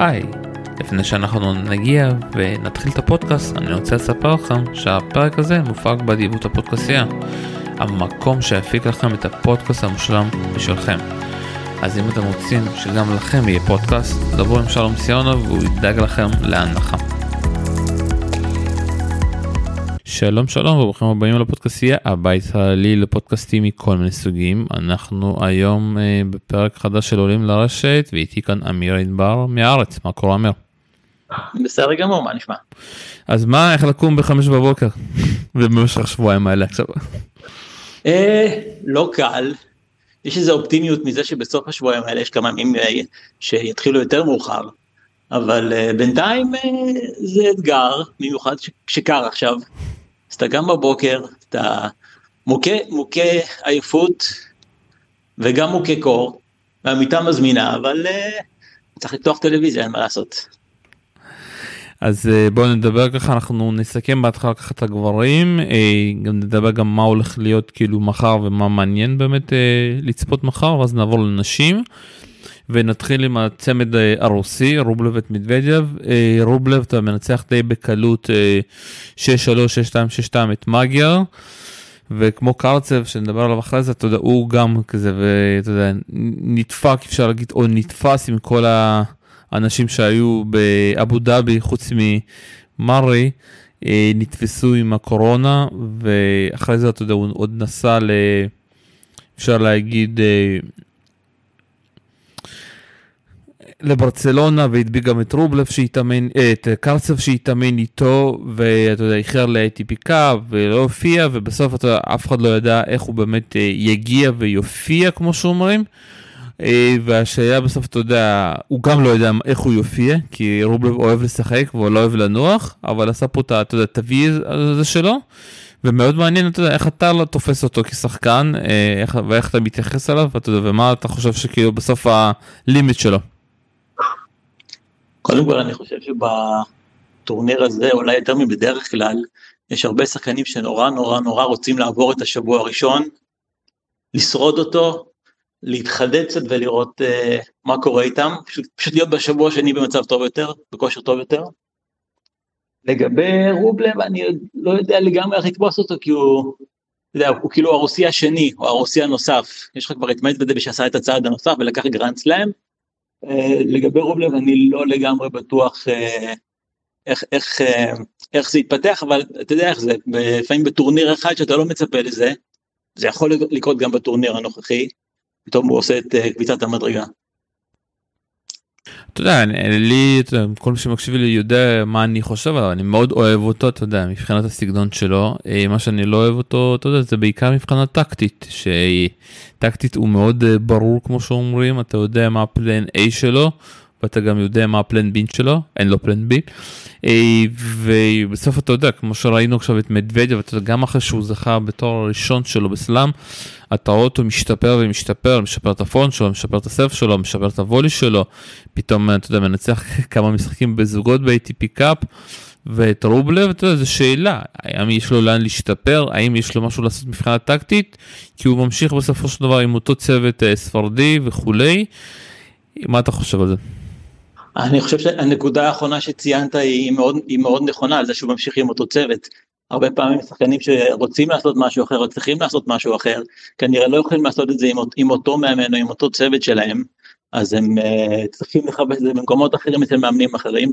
היי, לפני שאנחנו נגיע ונתחיל את הפודקאסט, אני רוצה לספר לכם שהפרק הזה מופק באדיבות הפודקאסייה, המקום שיפיק לכם את הפודקאסט המושלם בשבילכם. אז אם אתם רוצים שגם לכם יהיה פודקאסט, דברו עם שלום סיונוב והוא ידאג לכם להנחה. שלום שלום וברוכים הבאים לפודקאסטייה הבית הישראלי לפודקאסטים מכל מיני סוגים אנחנו היום אה, בפרק חדש של עולים לרשת ואיתי כאן אמיר ענבר מהארץ מה קורה אמיר? בסדר גמור מה נשמע? אז מה איך לקום בחמש בבוקר ובמשך שבועיים האלה עכשיו? אה, לא קל יש איזה אופטימיות מזה שבסוף השבועיים האלה יש כמה ימים אה, שיתחילו יותר מאוחר אבל uh, בינתיים uh, זה אתגר, במיוחד שקר עכשיו. אז אתה קם בבוקר, אתה מוכה, מוכה עייפות וגם מוכה קור, והמיטה מזמינה, אבל uh, צריך לפתוח טלוויזיה, אין מה לעשות. אז uh, בואו נדבר ככה, אנחנו נסכם בהתחלה ככה את הגברים, uh, גם נדבר גם מה הולך להיות כאילו מחר ומה מעניין באמת לצפות מחר, ואז נעבור לנשים. ונתחיל עם הצמד אה, הרוסי, רובלב את מדוודיו. אה, רובלב אתה מנצח די בקלות 6-3, 6-2, 6-2 את מגייר. וכמו קרצב שנדבר עליו אחרי זה, אתה יודע, הוא גם כזה, ואתה יודע, נדפק, אפשר להגיד, או נתפס עם כל האנשים שהיו באבו דאבי, חוץ ממרי, אה, נתפסו עם הקורונה, ואחרי זה, אתה יודע, הוא עוד נסע ל... אפשר להגיד, לברצלונה והדביק גם את רובלב שהתאמן, אה, את קרצב שהתאמן איתו ואתה יודע, איחר ל-ATP ולא הופיע ובסוף אתה אף אחד לא ידע איך הוא באמת אה, יגיע ויופיע כמו שאומרים. אה, והשאלה בסוף אתה יודע, הוא גם לא יודע איך הוא יופיע כי רובלב אוהב לשחק והוא לא אוהב לנוח אבל עשה פה את ה-וי הזה שלו. ומאוד מעניין אתה יודע איך אתה לא תופס אותו כשחקן איך, ואיך אתה מתייחס אליו ואתה יודע, ומה אתה חושב שכאילו בסוף הלימיט שלו. קודם כל אני חושב שבטורניר הזה אולי יותר מבדרך כלל יש הרבה שחקנים שנורא נורא נורא רוצים לעבור את השבוע הראשון, לשרוד אותו, להתחדד קצת ולראות אה, מה קורה איתם, פשוט, פשוט להיות בשבוע השני במצב טוב יותר, בכושר טוב יותר. לגבי רובלב אני לא יודע לגמרי איך לתפוס אותו כי הוא, יודע, הוא כאילו הרוסי השני או הרוסי הנוסף, יש לך כבר את מדוודב שעשה את הצעד הנוסף ולקח גרנד סלאם, אה, לגבי רובלב אני לא לגמרי בטוח אה, איך, איך, אה, איך זה יתפתח, אבל אתה יודע איך זה, לפעמים בטורניר אחד שאתה לא מצפה לזה, זה יכול לקרות גם בטורניר הנוכחי, פתאום הוא עושה את קביצת המדרגה. אתה יודע, לי, כל מי שמקשיב לי יודע מה אני חושב עליו, אני מאוד אוהב אותו, אתה יודע, מבחינת הסגנון שלו. אה, מה שאני לא אוהב אותו, אתה יודע, זה בעיקר מבחינה טקטית, שטקטית הוא מאוד אה, ברור כמו שאומרים, אתה יודע מה הפלן A שלו, ואתה גם יודע מה הפלן B שלו, אין לו פלן B. אה, ובסוף אתה יודע, כמו שראינו עכשיו את מדוודיה, ואתה יודע, גם אחרי שהוא זכה בתואר הראשון שלו בסלאם, אתה רואה אותו משתפר ומשתפר, משפר את הפון שלו, משפר את הסרף שלו, משפר את הוולי שלו, פתאום, אתה יודע, מנצח כמה משחקים בזוגות ב-ATP קאפ. ואת רובלב, אתה יודע, זו שאלה, האם יש לו לאן להשתפר, האם יש לו משהו לעשות מבחינה טקטית, כי הוא ממשיך בסופו של דבר עם אותו צוות אה, ספרדי וכולי. מה אתה חושב על זה? אני חושב שהנקודה האחרונה שציינת היא מאוד, היא מאוד נכונה, על זה שהוא ממשיך עם אותו צוות. הרבה פעמים שחקנים שרוצים לעשות משהו אחר או צריכים לעשות משהו אחר, כנראה לא יכולים לעשות את זה עם, עם אותו מאמן או עם אותו צוות שלהם, אז הם uh, צריכים לכבד את זה במקומות אחרים אצל מאמנים אחרים.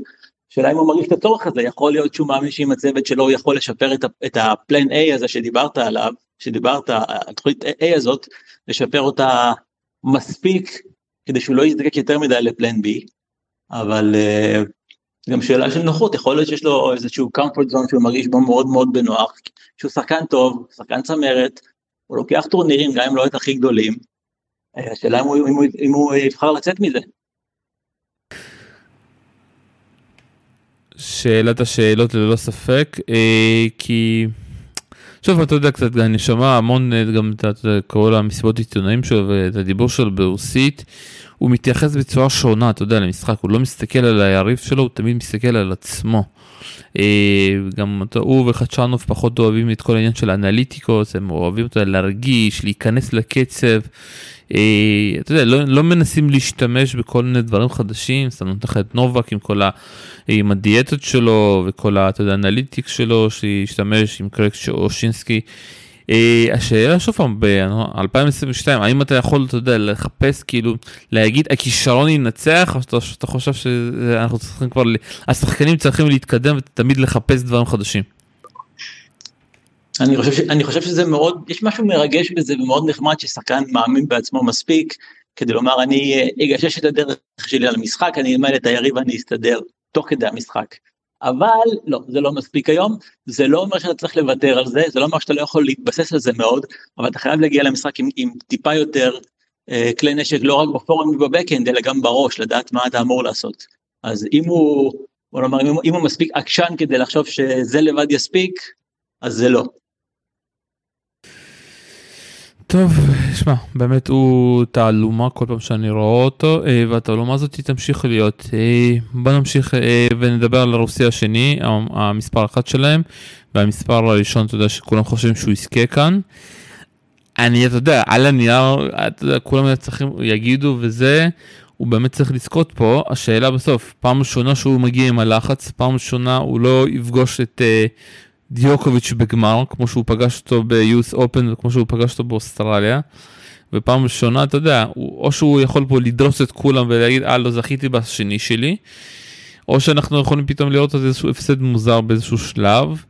השאלה אם הוא מרגיש את הצורך הזה, יכול להיות שהוא מאמין שעם הצוות שלו הוא יכול לשפר את, את הפלן A הזה שדיברת עליו, שדיברת, התוכנית A הזאת, לשפר אותה מספיק כדי שהוא לא יזדקק יותר מדי לפלן B. אבל uh, גם שאלה של נוחות, יכול להיות שיש לו איזשהו comfort zone שהוא מרגיש בו מאוד מאוד בנוח, שהוא שחקן טוב, שחקן צמרת, הוא לוקח טורנירים גם אם לא את הכי גדולים, אה, השאלה אם הוא, אם הוא, אם הוא יבחר לצאת מזה. שאלת השאלות ללא ספק, אה, כי... עכשיו אתה יודע קצת, אני שומע המון גם את כל המסיבות עיתונאים שלו ואת הדיבור שלו ברוסית. הוא מתייחס בצורה שונה, אתה יודע, למשחק, הוא לא מסתכל על היריב שלו, הוא תמיד מסתכל על עצמו. אה, גם הוא וחדשנוב פחות אוהבים את כל העניין של האנליטיקוס, הם אוהבים אותה להרגיש, להיכנס לקצב. אה, אתה יודע, לא, לא מנסים להשתמש בכל מיני דברים חדשים, סתם נותן לך את נובק עם כל ה... עם הדיאטות שלו וכל ה... אתה יודע, האנליטיקס שלו, שהשתמש עם קרק אושינסקי. אה, השאלה שוב פעם ב-2022 האם אתה יכול אתה יודע לחפש כאילו להגיד הכישרון ינצח או שאתה חושב שאנחנו צריכים כבר השחקנים צריכים להתקדם ותמיד לחפש דברים חדשים. אני חושב, ש, אני חושב שזה מאוד, יש משהו מרגש בזה ומאוד נחמד ששחקן מאמין בעצמו מספיק כדי לומר אני אגשש את הדרך שלי על המשחק, אני אלמד את היריב ואני אסתדר תוך כדי המשחק. אבל לא, זה לא מספיק היום, זה לא אומר שאתה צריך לוותר על זה, זה לא אומר שאתה לא יכול להתבסס על זה מאוד, אבל אתה חייב להגיע למשחק עם, עם טיפה יותר אה, כלי נשק לא רק בפורום ובבקאנד, אלא גם בראש, לדעת מה אתה אמור לעשות. אז אם הוא, בוא נאמר, אם, אם הוא מספיק עקשן כדי לחשוב שזה לבד יספיק, אז זה לא. טוב, שמע, באמת הוא תעלומה כל פעם שאני רואה אותו, אה, והתעלומה הזאת תמשיך להיות. אה, בוא נמשיך אה, ונדבר על הרוסי השני, המספר אחת שלהם, והמספר הראשון, אתה יודע, שכולם חושבים שהוא יזכה כאן. אני, אתה יודע, על הנייר, אתה יודע, כולם צריכים, יגידו וזה, הוא באמת צריך לזכות פה. השאלה בסוף, פעם ראשונה שהוא מגיע עם הלחץ, פעם ראשונה הוא לא יפגוש את דיוקוביץ' בגמר, כמו שהוא פגש אותו ב-US Open וכמו שהוא פגש אותו באוסטרליה. ופעם ראשונה, אתה יודע, הוא, או שהוא יכול פה לדרוס את כולם ולהגיד, אה, לא זכיתי בשני שלי, או שאנחנו יכולים פתאום לראות איזשהו הפסד מוזר באיזשהו שלב.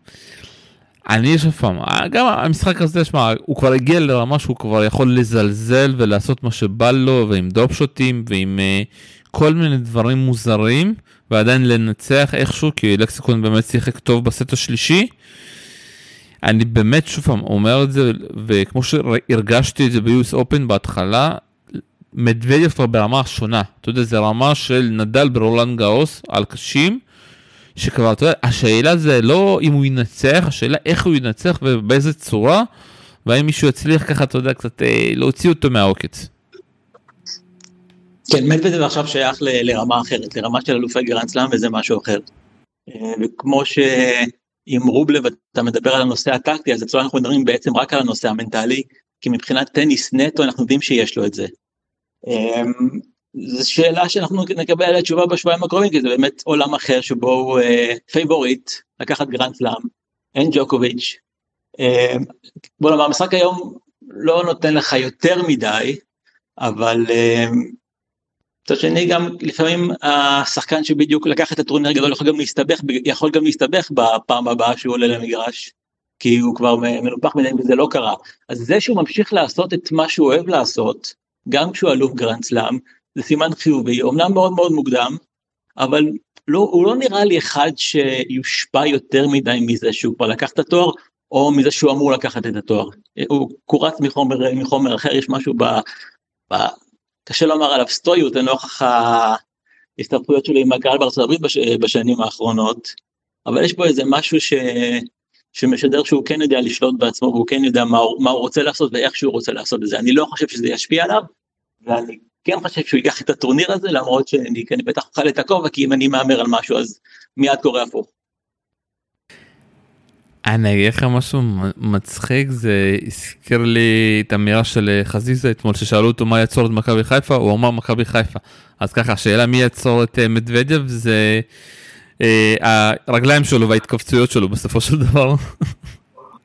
אני יש פעם, גם המשחק הזה, שמע, הוא כבר הגיע לרמה שהוא כבר יכול לזלזל ולעשות מה שבא לו, ועם דופשוטים, ועם uh, כל מיני דברים מוזרים, ועדיין לנצח איכשהו, כי לקסיקון באמת שיחק טוב בסט השלישי. אני באמת שוב פעם אומר את זה, וכמו שהרגשתי את זה ב-US Open בהתחלה, מדוודיו כבר ברמה שונה. אתה יודע, זה רמה של נדל ברולנד גאוס על קשים, שכבר, אתה יודע, השאלה זה לא אם הוא ינצח, השאלה איך הוא ינצח ובאיזה צורה, והאם מישהו יצליח ככה, אתה יודע, קצת אה, להוציא אותו מהעוקץ. כן, מדוודב עכשיו שייך לרמה אחרת, לרמה של אלופי גרנד סלאם וזה משהו אחר. אה, וכמו שעם רובלב אתה מדבר על הנושא הטקטי, אז אצלנו אנחנו מדברים בעצם רק על הנושא המנטלי, כי מבחינת טניס נטו אנחנו יודעים שיש לו את זה. אה, זו שאלה שאנחנו נקבל עליה תשובה בשבועיים הקרובים, כי זה באמת עולם אחר שבו הוא אה, פייבוריט לקחת גרנד סלאם, אין ג'וקוביץ'. בוא נאמר, המשחק היום לא נותן לך יותר מדי, אבל מצד שני גם לפעמים השחקן שבדיוק לקח את הטורניר הגדול יכול גם להסתבך, יכול גם להסתבך בפעם הבאה שהוא עולה למגרש, כי הוא כבר מנופח מדי וזה לא קרה. אז זה שהוא ממשיך לעשות את מה שהוא אוהב לעשות, גם כשהוא אלוף גרנד סלאם, זה סימן חיובי, אמנם מאוד מאוד מוקדם, אבל לא, הוא לא נראה לי אחד שיושפע יותר מדי מזה שהוא כבר לקח את התואר, או מזה שהוא אמור לקחת את התואר. הוא קורץ מחומר, מחומר אחר, יש משהו ב... ב קשה לומר עליו סטואיות לנוכח ההסתבכויות שלו עם הקהל בארצות הברית בש, בשנים האחרונות, אבל יש פה איזה משהו ש, שמשדר שהוא כן יודע לשלוט בעצמו והוא כן יודע מה, מה הוא רוצה לעשות ואיך שהוא רוצה לעשות את זה. אני לא חושב שזה ישפיע עליו, ואני כן חושב שהוא ייקח את הטורניר הזה למרות שאני כן, בטח אוכל את הכובע כי אם אני מהמר על משהו אז מיד קורה הפוך. אני אגיד לך משהו מצחיק זה הזכיר לי את האמירה של אה, חזיזה אתמול ששאלו אותו מה יעצור את מכבי חיפה הוא אמר מכבי חיפה אז ככה השאלה מי יעצור את אה, מדוודיו זה אה, הרגליים שלו וההתכווצויות שלו בסופו של דבר.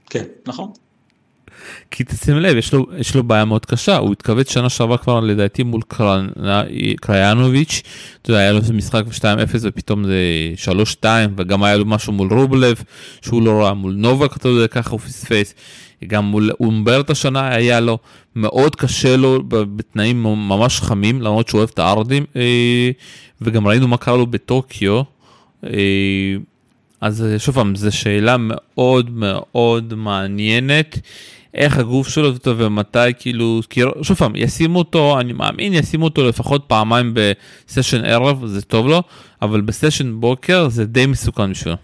כן נכון. כי תשים לב, יש לו, יש לו בעיה מאוד קשה, הוא התכווץ שנה שעברה כבר לדעתי מול קריינוביץ', אתה יודע, היה לו משחק 2-0 ופתאום זה 3-2, וגם היה לו משהו מול רובלב, שהוא לא ראה, מול נובק, אתה יודע, ככה הוא פספס. גם מול אומברט השנה היה לו מאוד קשה לו בתנאים ממש חמים, למרות שהוא אוהב את הארדים, אה, וגם ראינו מה קרה לו בטוקיו. אה, אז שוב פעם, זו שאלה מאוד מאוד מעניינת. איך הגוף שלו ומתי כאילו, כי שוב פעם, ישימו אותו, אני מאמין, ישימו אותו לפחות פעמיים בסשן ערב, זה טוב לו, אבל בסשן בוקר זה די מסוכן בשבילו.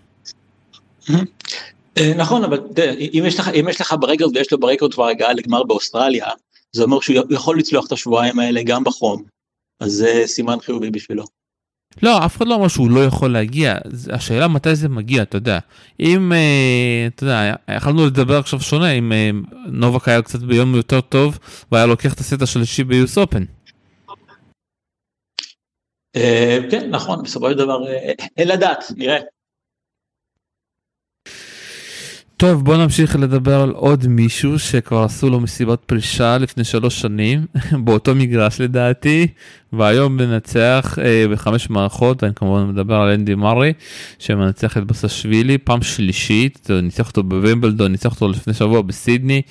אה, נכון, אבל אם יש לך, אם יש לך ברקורד ויש לו ברקורד כבר הגעה לגמר באוסטרליה, זה אומר שהוא יכול לצלוח את השבועיים האלה גם בחום. אז זה סימן חיובי בשבילו. לא, אף אחד לא אמר שהוא לא יכול להגיע, השאלה מתי זה מגיע, אתה יודע. אם, אה, אתה יודע, יכולנו לדבר עכשיו שונה, אם אה, נובק היה קצת ביום יותר טוב, והיה לוקח את הסט השלישי ביוס אופן. כן, נכון, בסופו של דבר, אין לדעת, נראה. טוב בוא נמשיך לדבר על עוד מישהו שכבר עשו לו מסיבת פרישה לפני שלוש שנים באותו מגרש לדעתי והיום מנצח אה, בחמש מערכות אני כמובן מדבר על אנדי מרי שמנצח את בסשווילי פעם שלישית ניצח אותו בווימבלדון ניצח אותו לפני שבוע בסידני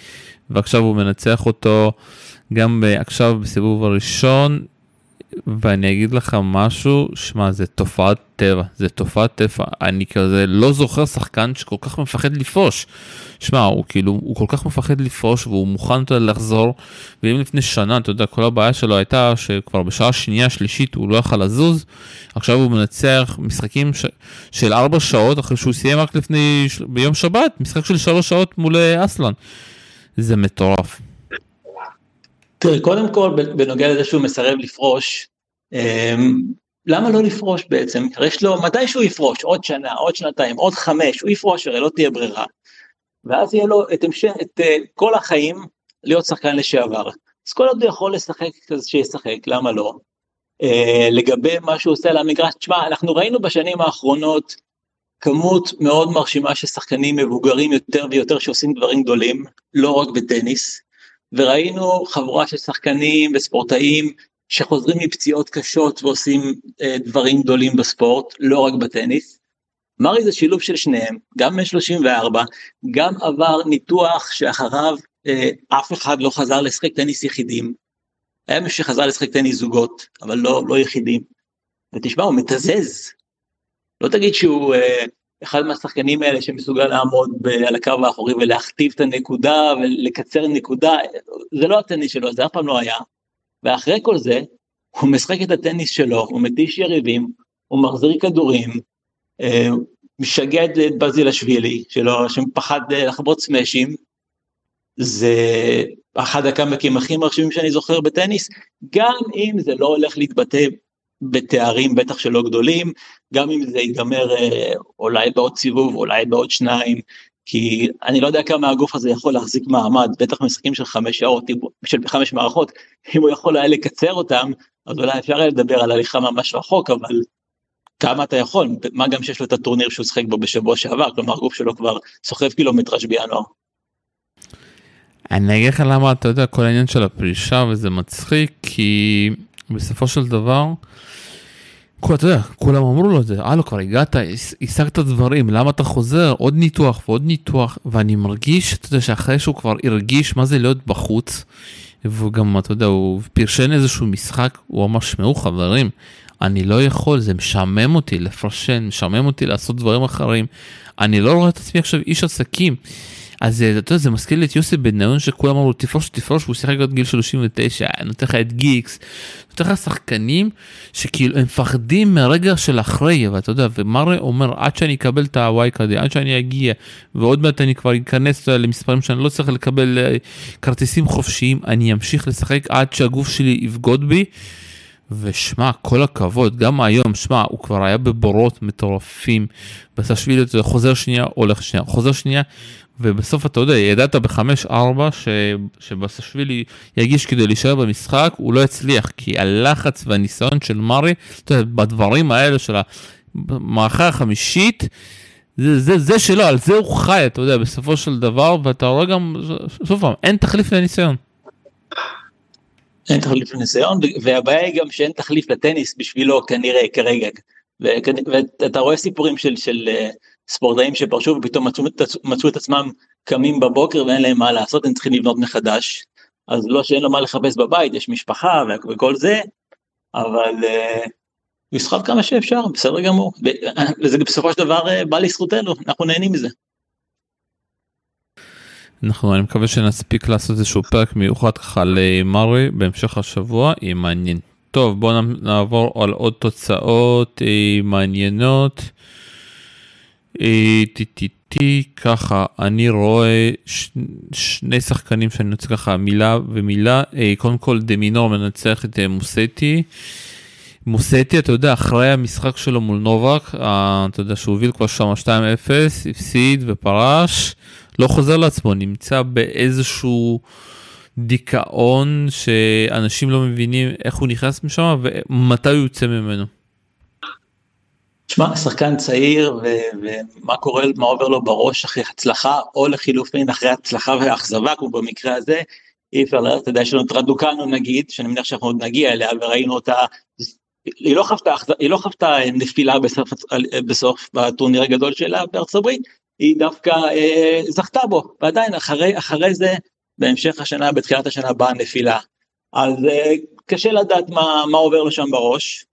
ועכשיו הוא מנצח אותו גם עכשיו בסיבוב הראשון ואני אגיד לך משהו, שמע זה תופעת טבע, זה תופעת טבע, אני כזה לא זוכר שחקן שכל כך מפחד לפרוש. שמע, הוא כאילו, הוא כל כך מפחד לפרוש והוא מוכן אתה לחזור, ואם לפני שנה, אתה יודע, כל הבעיה שלו הייתה שכבר בשעה שנייה, שלישית הוא לא יכל לזוז, עכשיו הוא מנצח משחקים ש... של ארבע שעות אחרי שהוא סיים רק לפני, ביום שבת, משחק של שלוש שעות מול אה, אסלן. זה מטורף. תראה, קודם כל, בנוגע לזה שהוא מסרב לפרוש, אמ, למה לא לפרוש בעצם? יש לו, מתי שהוא יפרוש, עוד שנה, עוד שנתיים, עוד חמש, הוא יפרוש, הרי לא תהיה ברירה. ואז יהיה לו את המשך, את אה, כל החיים להיות שחקן לשעבר. אז כל עוד הוא יכול לשחק, אז שישחק, למה לא? Uh, לגבי מה שהוא עושה על המגרש, תשמע, אנחנו ראינו בשנים האחרונות כמות מאוד מרשימה של שחקנים מבוגרים יותר ויותר שעושים דברים גדולים, לא רק בטניס. וראינו חבורה של שחקנים וספורטאים שחוזרים מפציעות קשות ועושים אה, דברים גדולים בספורט, לא רק בטניס. מרי זה שילוב של שניהם, גם בן 34, גם עבר ניתוח שאחריו אה, אף אחד לא חזר לשחק טניס יחידים. היה מי שחזר לשחק טניס זוגות, אבל לא, לא יחידים. ותשמע, הוא מתזז. לא תגיד שהוא אה, אחד מהשחקנים האלה שמסוגל לעמוד על הקו האחורי ולהכתיב את הנקודה ולקצר נקודה, זה לא הטניס שלו, זה אף פעם לא היה. ואחרי כל זה, הוא משחק את הטניס שלו, הוא מתיש יריבים, הוא מחזיר כדורים, אה, משגע את בזילשווילי, שלו, שפחד לחבוט סמאשים, זה אחד הקאמבקים הכי מרשימים שאני זוכר בטניס, גם אם זה לא הולך להתבטא בתארים בטח שלא גדולים, גם אם זה ייגמר אה, אולי בעוד סיבוב, אולי בעוד שניים, כי אני לא יודע כמה הגוף הזה יכול להחזיק מעמד, בטח משחקים של חמש שעות, של חמש מערכות, אם הוא יכול היה לקצר אותם, אז אולי אפשר היה לדבר על הליכה ממש רחוק, אבל כמה אתה יכול, מה גם שיש לו את הטורניר שהוא שחק בו בשבוע שעבר, כלומר הגוף שלו כבר סוחב קילומטראז' בינואר. אני אגיד לך למה אתה יודע כל העניין של הפרישה וזה מצחיק כי בסופו של דבר כול, אתה יודע, כולם אמרו לו את זה, הלו כבר הגעת, השגת דברים, למה אתה חוזר, עוד ניתוח ועוד ניתוח, ואני מרגיש, אתה יודע, שאחרי שהוא כבר הרגיש מה זה להיות בחוץ, והוא גם, אתה יודע, הוא פרשן איזשהו משחק, הוא אמר, שמעו חברים, אני לא יכול, זה משעמם אותי לפרשן, משעמם אותי לעשות דברים אחרים, אני לא רואה את עצמי עכשיו איש עסקים. אז אה, אתה יודע, זה מזכיר לי את יוסי בניון שכולם אמרו תפרוש תפרוש והוא שיחק עד גיל 39 נותן לך את גיקס. נותן לך שחקנים שכאילו הם מפחדים מהרגע של אחרי ואתה יודע ומרי אומר עד שאני אקבל את הוואי כזה עד שאני אגיע ועוד מעט אני כבר אכנס למספרים שאני לא צריך לקבל אה, כרטיסים חופשיים אני אמשיך לשחק עד שהגוף שלי יבגוד בי. ושמע כל הכבוד גם היום שמע הוא כבר היה בבורות מטורפים. בסשווילי חוזר שנייה הולך שנייה. חוזר שנייה ובסוף אתה יודע, ידעת בחמש-ארבע שבסשווילי יגיש כדי להישאר במשחק, הוא לא הצליח, כי הלחץ והניסיון של מרי, אתה יודע, בדברים האלה של המערכה החמישית, זה, זה, זה שלו, על זה הוא חי, אתה יודע, בסופו של דבר, ואתה רואה גם, שוב פעם, אין תחליף לניסיון. אין תחליף לניסיון, והבעיה היא גם שאין תחליף לטניס בשבילו כנראה, כרגע. ואתה רואה סיפורים של, של ספורטאים שפרשו ופתאום מצאו, מצאו את עצמם קמים בבוקר ואין להם מה לעשות, הם צריכים לבנות מחדש. אז לא שאין לו מה לחפש בבית, יש משפחה וכל זה, אבל uh, יסחב כמה שאפשר, בסדר גמור. וזה בסופו של דבר uh, בא לזכותנו, אנחנו נהנים מזה. אנחנו אני מקווה שנספיק לעשות איזשהו פרק מיוחד ככה למרי בהמשך השבוע, יהיה מעניין. טוב בואו נעבור על עוד תוצאות אה, מעניינות. טי ככה אני רואה ש, שני שחקנים שאני רוצה ככה מילה ומילה קודם כל דמינור מנצח את מוסטי. מוסטי אתה יודע אחרי המשחק שלו מול נובק אתה יודע שהוא הוביל כבר שם 2-0 הפסיד ופרש לא חוזר לעצמו נמצא באיזשהו דיכאון שאנשים לא מבינים איך הוא נכנס משם ומתי הוא יוצא ממנו. תשמע, שחקן צעיר ומה קורה, מה עובר לו בראש אחרי הצלחה, או לחילופין אחרי הצלחה ואכזבה, כמו במקרה הזה, אי אפשר לדעת, אתה יודע, יש לנו את רדוקנו נגיד, שאני מניח שאנחנו עוד נגיע אליה, וראינו אותה, היא לא חוותה, היא לא חוותה נפילה בסוף, בסוף בטורניר הגדול שלה בארצות הברית, היא דווקא אה, זכתה בו, ועדיין אחרי, אחרי זה, בהמשך השנה, בתחילת השנה באה נפילה. אז אה, קשה לדעת מה, מה עובר לו שם בראש,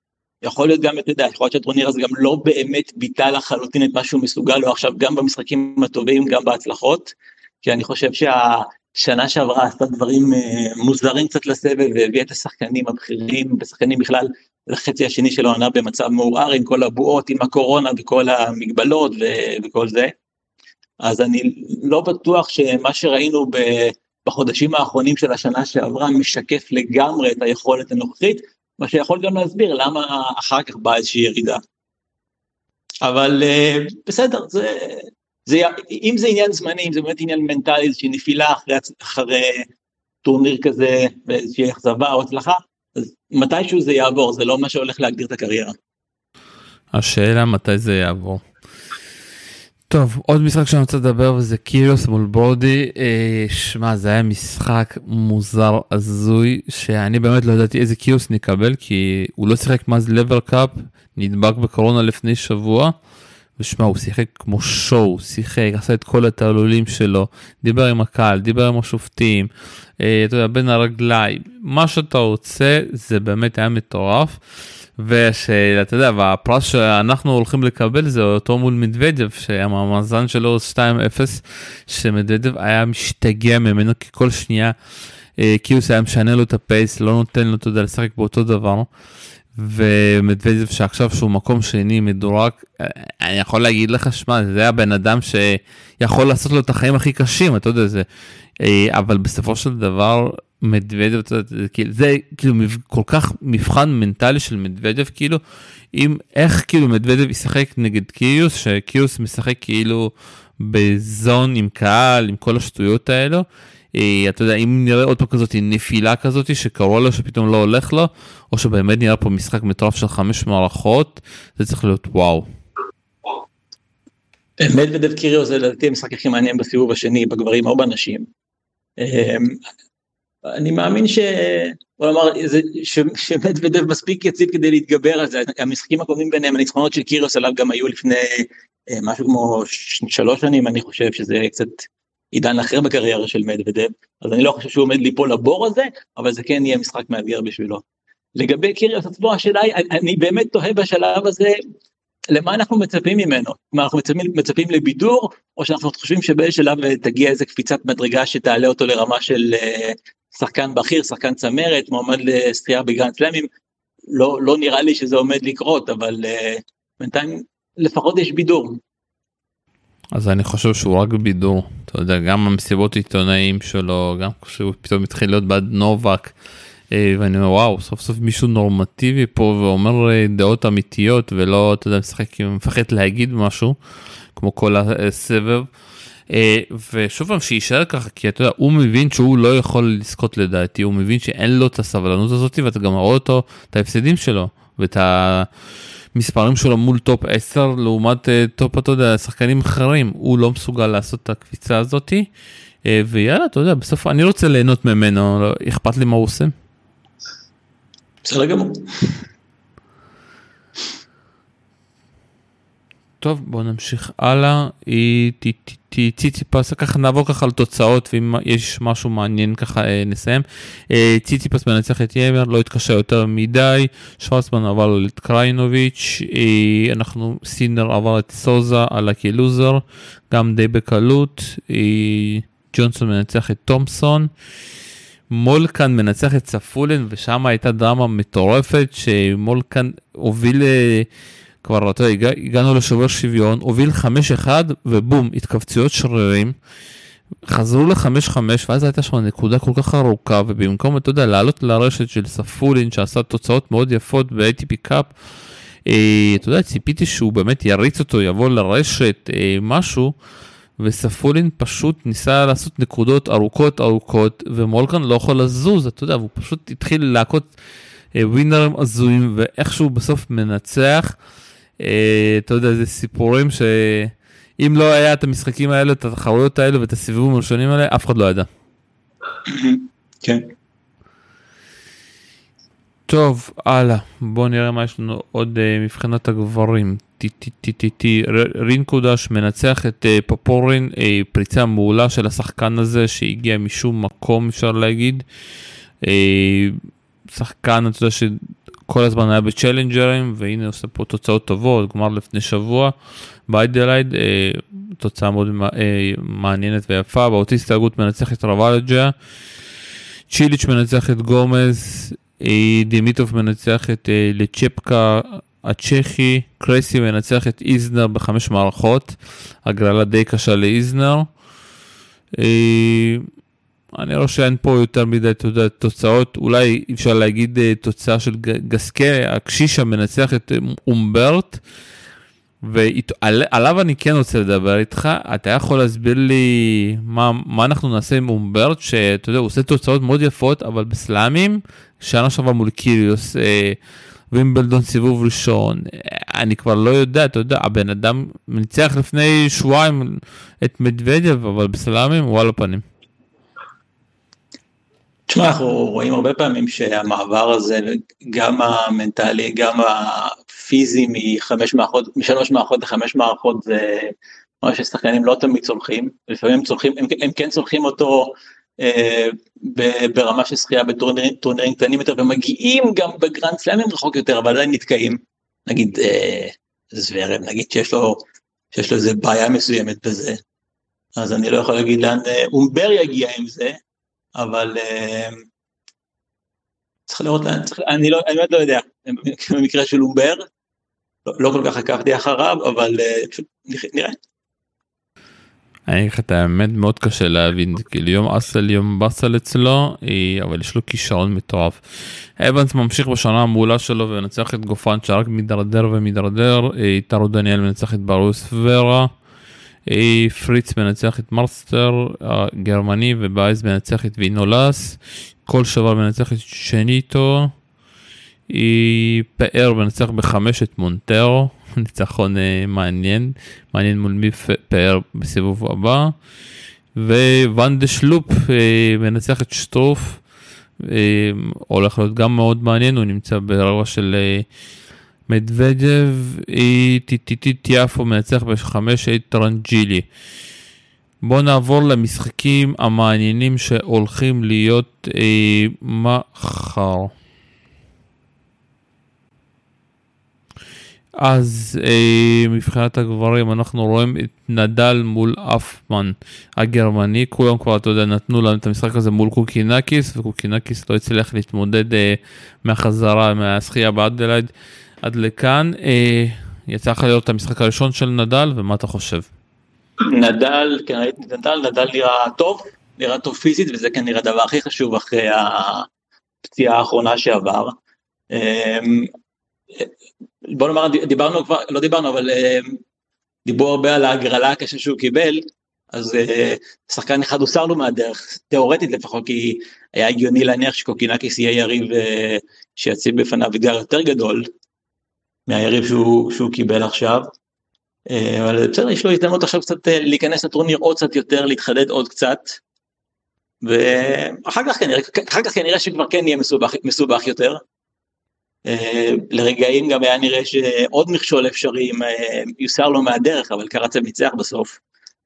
יכול להיות גם, אתה יודע, יכול להיות הזה גם לא באמת ביטא לחלוטין את מה שהוא מסוגל לו עכשיו, גם במשחקים הטובים, גם בהצלחות, כי אני חושב שהשנה שעברה עשתה דברים אה, מוזרים קצת לסבב, והביאה את השחקנים הבכירים, ושחקנים בכלל לחצי השני של העונה במצב מעורער, עם כל הבועות, עם הקורונה וכל המגבלות ו- וכל זה. אז אני לא בטוח שמה שראינו בחודשים האחרונים של השנה שעברה משקף לגמרי את היכולת הנוכחית, מה שיכול גם להסביר למה אחר כך באה איזושהי ירידה. אבל uh, בסדר, זה, זה, אם זה עניין זמני, אם זה באמת עניין מנטלי, איזושהי נפילה אחרי, אחרי טורניר כזה, ואיזושהי אכזבה או הצלחה, אז מתישהו זה יעבור, זה לא מה שהולך להגדיר את הקריירה. השאלה מתי זה יעבור. טוב, עוד משחק שאני רוצה לדבר וזה קיריוס מול ברודי. אה, שמע, זה היה משחק מוזר, הזוי, שאני באמת לא ידעתי איזה קיריוס נקבל, כי הוא לא שיחק מאז לבר קאפ, נדבק בקורונה לפני שבוע. ושמע, הוא שיחק כמו שואו, שיחק, עשה את כל התעלולים שלו, דיבר עם הקהל, דיבר עם השופטים, אה, אתה יודע, בין הרגליים, מה שאתה רוצה, זה באמת היה מטורף. ושאתה יודע, והפרס שאנחנו הולכים לקבל זה אותו מול מדוודב, שהמאזן שלו 2-0, שמדוודב היה משתגע ממנו כי כל שנייה אה, קיוס היה משנה לו את הפייס, לא נותן לו, אתה יודע, לשחק באותו דבר. ומדוודב שעכשיו שהוא מקום שני מדורג, אה, אני יכול להגיד לך, שמע, זה הבן אדם שיכול לעשות לו את החיים הכי קשים, אתה יודע, זה, אה, אבל בסופו של דבר מדוודב, זה כאילו כל כך מבחן מנטלי של מדוודב, כאילו, אם איך כאילו מדוודב ישחק נגד קיוס, שקיוס משחק כאילו בזון עם קהל, עם כל השטויות האלו, אה, אתה יודע, אם נראה עוד פעם כזאת נפילה כזאת שקראו לו שפתאום לא הולך לו, או שבאמת נראה פה משחק מטורף של חמש מערכות, זה צריך להיות וואו. מדוודב קיריו זה לדעתי המשחק הכי מעניין בסיבוב השני, בגברים או בנשים. אני מאמין ש... בוא נאמר, שמדוודב מספיק יציב כדי להתגבר על זה, המשחקים הקודמים ביניהם, הניצחונות של קיריוס עליו גם היו לפני אה, משהו כמו שלוש שנים, אני חושב שזה קצת עידן אחר בקריירה של מדוודב, אז אני לא חושב שהוא עומד ליפול לבור הזה, אבל זה כן יהיה משחק מאתגר בשבילו. לגבי קיריוס עצמו, השאלה היא, אני באמת תוהה בשלב הזה, למה אנחנו מצפים ממנו? כלומר אנחנו מצפים, מצפים לבידור, או שאנחנו חושבים שבאיזה שלב תגיע איזה קפיצת מדרגה שתעלה אותו לרמה של uh, שחקן בכיר, שחקן צמרת, מועמד לסטריה בגרנד סלאמים, לא, לא נראה לי שזה עומד לקרות, אבל uh, בינתיים לפחות יש בידור. אז אני חושב שהוא רק בידור, אתה יודע, גם המסיבות עיתונאים שלו, גם כשהוא פתאום התחיל להיות בעד נובק, אה, ואני אומר וואו, סוף סוף מישהו נורמטיבי פה ואומר אה, דעות אמיתיות ולא, אתה יודע, משחק, מפחד להגיד משהו, כמו כל הסבב. אה, ושוב פעם שיישאר ככה כי אתה יודע הוא מבין שהוא לא יכול לזכות לדעתי הוא מבין שאין לו את הסבלנות הזאת ואתה גם רואה אותו את ההפסדים שלו ואת המספרים שלו מול טופ 10 לעומת טופ אתה יודע שחקנים אחרים הוא לא מסוגל לעשות את הקפיצה הזאתי ויאללה אתה יודע בסוף אני רוצה ליהנות ממנו לא אכפת לי מה הוא עושה. בסדר גמור. טוב בוא נמשיך הלאה, ציציפס, ככה נעבור ככה על תוצאות ואם יש משהו מעניין ככה אה, נסיים. אה, ציציפס מנצח את ימר, לא התקשה יותר מדי, שוורצמן עבר את קריינוביץ', אה, אנחנו סינר עבר את סוזה על הקילוזר, גם די בקלות, ג'ונסון מנצח את תומפסון. מולקן מנצח את צפולן ושם הייתה דרמה מטורפת שמולקן הוביל כבר אתה יודע, הגענו לשובר שוויון, הוביל 5-1 ובום, התכווצויות שרירים. חזרו ל-5-5 ואז הייתה שם נקודה כל כך ארוכה ובמקום אתה יודע לעלות לרשת של ספולין שעשה תוצאות מאוד יפות ב-ATP קאפ, אה, אתה יודע ציפיתי שהוא באמת יריץ אותו יבוא לרשת אה, משהו וספולין פשוט ניסה לעשות נקודות ארוכות ארוכות ומולקן לא יכול לזוז אתה יודע והוא פשוט התחיל להכות אה, ווינרים הזויים ואיכשהו בסוף מנצח. אה, אתה יודע זה סיפורים ש... אם לא היה את המשחקים האלה, את התחרויות האלה ואת הסיבובים הראשונים האלה, אף אחד לא ידע. כן. טוב, הלאה, בוא נראה מה יש לנו עוד uh, מבחינת הגברים. טי רינקודש מנצח את uh, פופורין, uh, פריצה מעולה של השחקן הזה שהגיע משום מקום אפשר להגיד. Uh, שחקן, אתה יודע שכל הזמן היה בצ'לנג'רים והנה עושה פה תוצאות טובות, גמר לפני שבוע. באיידלייד, אה, תוצאה מאוד אה, מעניינת ויפה, באוטיסט הגות מנצח את רבלג'ה, צ'יליץ' מנצח את גומז, אה, דימיטוב מנצח את לצ'פקה הצ'כי, קרייסי מנצח את איזנר בחמש מערכות, הגרלה די קשה לאיזנר. אני רואה שאין פה יותר מדי תוצאות, אולי אפשר להגיד תוצאה של גסקה, הקשישה מנצח את אומברט. ועליו אני כן רוצה לדבר איתך, אתה יכול להסביר לי מה, מה אנחנו נעשה עם אומברט, שאתה יודע, הוא עושה תוצאות מאוד יפות, אבל בסלאמים, שנה שעברה מול קיריוס, אה, וימבלדון סיבוב ראשון, אה, אני כבר לא יודע, אתה יודע, הבן אדם ניצח לפני שבועיים את מדוודיו, אבל בסלאמים הוא על הפנים. תשמע, אנחנו רואים הרבה פעמים שהמעבר הזה, גם המנטלי, גם הפיזי מחמש מערכות, משלוש מערכות לחמש מערכות, זה ממש ששחקנים לא תמיד צולחים, לפעמים צולחים, הם, הם כן צולחים אותו אה, ברמה של שחייה בטורנירים קטנים יותר, ומגיעים גם בגרנד סלאמים רחוק יותר, אבל עדיין נתקעים. נגיד אה, זוורם, נגיד שיש לו, שיש לו איזה בעיה מסוימת בזה, אז אני לא יכול להגיד לאן אה, אומבר יגיע עם זה, אבל אה, צריך לראות, אני, לא, אני באמת לא יודע, במקרה של אומבר, לא, לא כל כך עקבתי אחריו, אבל אה, נראה. אני אגיד לך את האמת מאוד קשה להבין כאילו יום אסל יום באסל אצלו אה, אבל יש לו כישרון מטורף. אבנס ממשיך בשנה המעולה שלו ומנצח את גופין שרק מידרדר ומידרדר טארו דניאל מנצח את בריוס ורה. פריץ מנצח את מרטרר הגרמני ובאייז מנצח את ויניולס, קולשרייבר מנצח את צ'קינאטו, פאר מנצח בחמש את מונטיירו, ניצחון אה, מעניין, מעניין מול מי פאר בסיבוב הבא, ואן דה זנדשולפ אה, מנצח את שטרוף, אה, הולך להיות גם מאוד מעניין, הוא נמצא ברבע של מדוודב טי טי טיאפו מנצח בחמש את טרונג'ליטי. בואו נעבור למשחקים המעניינים שהולכים להיות אה, מחר. אז אה, מבחינת הגברים אנחנו רואים את נדל מול הנפמן הגרמני, כולם כבר אתה יודע נתנו לנו את המשחק הזה מול קוקינקיס וקוקינקיס לא הצליח להתמודד אה, מהחזרה מהזכייה באדלייד. עד לכאן. אה, יצא לך את המשחק הראשון של נדל, ומה אתה חושב? נדל, כן ראיתי נדל, נדל נראה טוב, נראה טוב פיזית, וזה כנראה הדבר הכי חשוב אחרי הפציעה האחרונה שעבר. אה, בוא נאמר, דיברנו כבר, לא דיברנו, אבל אה, דיברו הרבה על ההגרלה הקשה שהוא קיבל, אז אה, שחקן אחד הוסר לו מהדרך, תאורטית לפחות, כי היה הגיוני להניח שקוקינקיס יהיה יריב אה, שיציב בפניו אתגר יותר גדול, מהיריב שהוא, שהוא קיבל עכשיו. אה, אבל בסדר, יש לו הזדמנות עכשיו קצת אה, להיכנס לטורניר עוד קצת יותר, להתחדד עוד קצת. ואחר כך כנראה, אחר כך כנראה שכבר כן יהיה מסובך, מסובך יותר. אה, לרגעים גם היה נראה שעוד מכשול אפשרי יוסר לו מהדרך, אבל קרצב ניצח בסוף.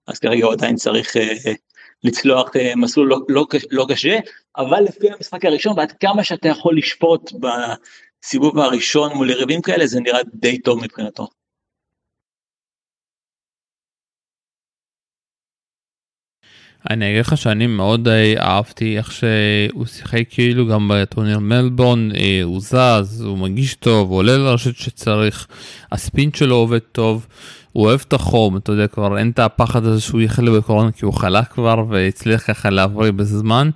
אז כרגע הוא עדיין צריך לצלוח מסלול לא, לא, לא קשה, אבל לפי המשחק הראשון ועד כמה שאתה יכול לשפוט הסיבוב הראשון מול יריבים כאלה זה נראה די טוב מבחינתו. אני אגיד לך שאני מאוד אה, אהבתי איך שהוא שיחק כאילו גם בטורניר מלבורן, אה, הוא זז, הוא מגיש טוב, הוא עולה לרשת שצריך, הספין שלו עובד טוב, הוא אוהב את החום, אתה יודע, כבר אין את הפחד הזה שהוא יחלה בקורונה כי הוא חלה כבר והצליח ככה להבריא בזמן,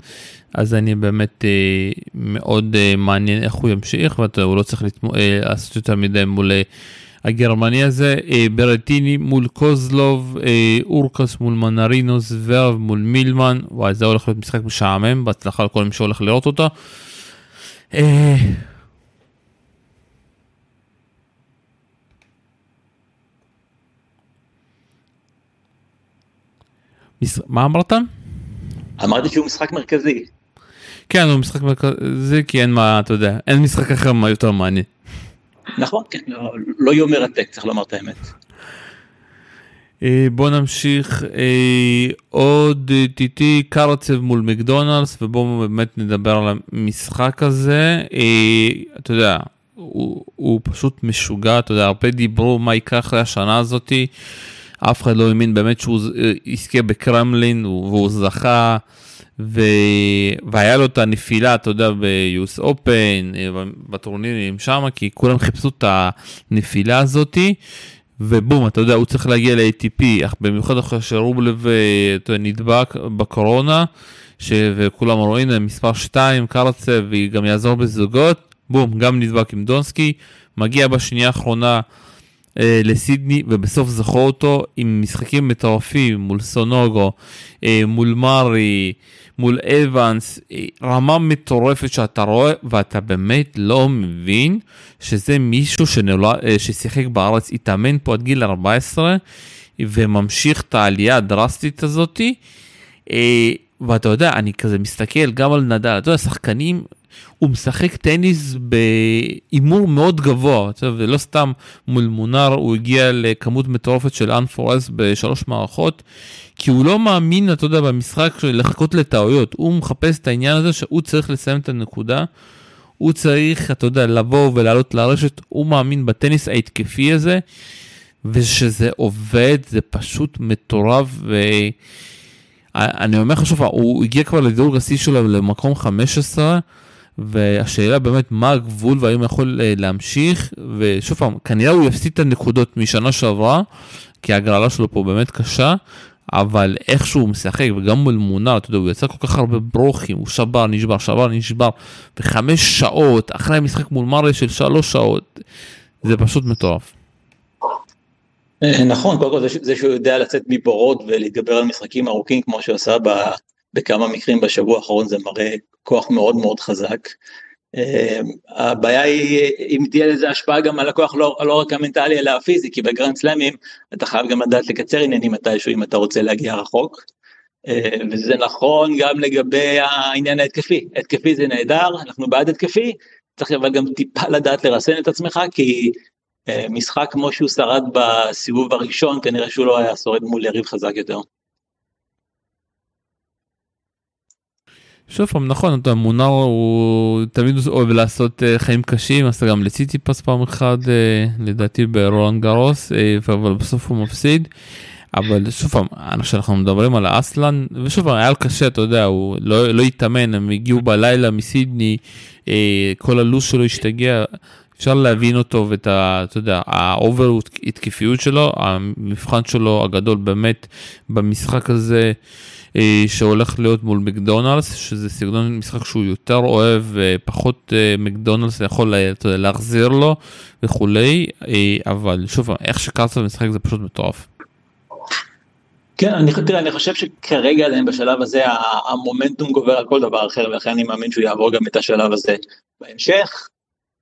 אז אני באמת אה, מאוד אה, מעניין איך הוא ימשיך, והוא לא צריך לתמו, אה, לעשות יותר מדי מול... אה, הגרמני הזה, אה, ברטיני מול קוזלוב, אה, אורקס מול מנרינו, זוורב מול מילמן, וואי זה הולך להיות משחק משעמם, בהצלחה לכל מי שהולך לראות אותו. אה, מה אמרת? אמרתי שהוא משחק מרכזי. כן, הוא משחק מרכזי כי אין מה, אתה יודע, אין משחק אחר מה יותר מעניין. נכון, כן, לא, לא יום מרתק, צריך לומר את האמת. אה, בוא נמשיך אה, עוד טיטי קרצב מול מקדונלדס ובואו באמת נדבר על המשחק הזה. אה, אתה יודע, הוא, הוא פשוט משוגע, אתה יודע, הרבה דיברו מה ייקח השנה הזאתי. אף אחד לא האמין באמת שהוא יזכה בקרמלין והוא זכה. ו... והיה לו את הנפילה, אתה יודע, ביוס אופן, בטורנירים שם, כי כולם חיפשו את הנפילה הזאתי, ובום, אתה יודע, הוא צריך להגיע ל-ATP, אך במיוחד אחרי שרובלב אה, נדבק בקורונה, ש... וכולם רואים, מספר 2, קרצב, והיא גם יעזור בזוגות, בום, גם נדבק עם דונסקי, מגיע בשנייה האחרונה. אה, לסידני ובסוף זכו אותו עם משחקים מטורפים מול סונוגו, אה, מול מארי, מול אבנס, אה, רמה מטורפת שאתה רואה ואתה באמת לא מבין שזה מישהו שנולד, אה, ששיחק בארץ, התאמן פה עד גיל 14 וממשיך את העלייה הדרסטית הזאתי. אה, ואתה יודע, אני כזה מסתכל גם על נדל, אתה יודע, שחקנים הוא משחק טניס בהימור מאוד גבוה, ולא סתם מול מונר הוא הגיע לכמות מטורפת של אנפורס בשלוש מערכות, כי הוא לא מאמין, אתה יודע, במשחק של לחכות לטעויות, הוא מחפש את העניין הזה שהוא צריך לסיים את הנקודה, הוא צריך, אתה יודע, לבוא ולעלות לרשת, הוא מאמין בטניס ההתקפי הזה, ושזה עובד, זה פשוט מטורף, ו... אני אומר לך שוב, הוא הגיע כבר לדירוג השיא שלו למקום 15, והשאלה באמת מה הגבול והאם הוא יכול אה, להמשיך, ושוב פעם, כנראה הוא יפסיד את הנקודות משנה שעברה, כי ההגרלה שלו פה באמת קשה, אבל איך שהוא משחק וגם מול מונר, אתה יודע, הוא יצא כל כך הרבה ברוכים, הוא שבר, נשבר, שבר, נשבר, וחמש שעות אחרי המשחק מול מריה של שלוש שעות, זה פשוט מטורף. אה, נכון, קודם כל זה שהוא יודע לצאת מבורות ולהתגבר על משחקים ארוכים כמו שהוא עשה בכמה מקרים בשבוע האחרון זה מראה כוח מאוד מאוד חזק. אמ, הבעיה היא אם תהיה לזה השפעה גם על הכוח לא, לא רק המנטלי אלא הפיזי כי בגרנד סלאמים אתה חייב גם לדעת לקצר עניינים מתישהו אם אתה רוצה להגיע רחוק. אמ, וזה נכון גם לגבי העניין ההתקפי, התקפי זה נהדר, אנחנו בעד התקפי, צריך אבל גם טיפה לדעת לרסן את עצמך כי אמ, משחק כמו שהוא שרד בסיבוב הראשון כנראה שהוא לא היה שורד מול יריב חזק יותר. שוב פעם נכון אתה מונר הוא תמיד אוהב לעשות uh, חיים קשים עשה גם לציטי פס פעם אחת uh, לדעתי ברולנד גרוס uh, אבל בסוף הוא מפסיד. אבל שוב פעם אנחנו מדברים על אסלן ושוב פעם היה לו קשה אתה יודע הוא לא, לא התאמן הם הגיעו בלילה מסידני כל הלו"ז שלו השתגע אפשר להבין אותו ואת ה... אתה יודע, ה over התקפיות שלו, המבחן שלו הגדול באמת במשחק הזה. אה, שהולך להיות מול מקדונלד, שזה סגנון משחק שהוא יותר אוהב ופחות אה, מקדונלד יכול להחזיר לו וכולי, אה, אבל שוב, איך שקרצב במשחק זה פשוט מטורף. כן, אני, תראה, אני חושב שכרגע עדיין בשלב הזה המומנטום גובר על כל דבר אחר, ולכן אני מאמין שהוא יעבור גם את השלב הזה בהמשך.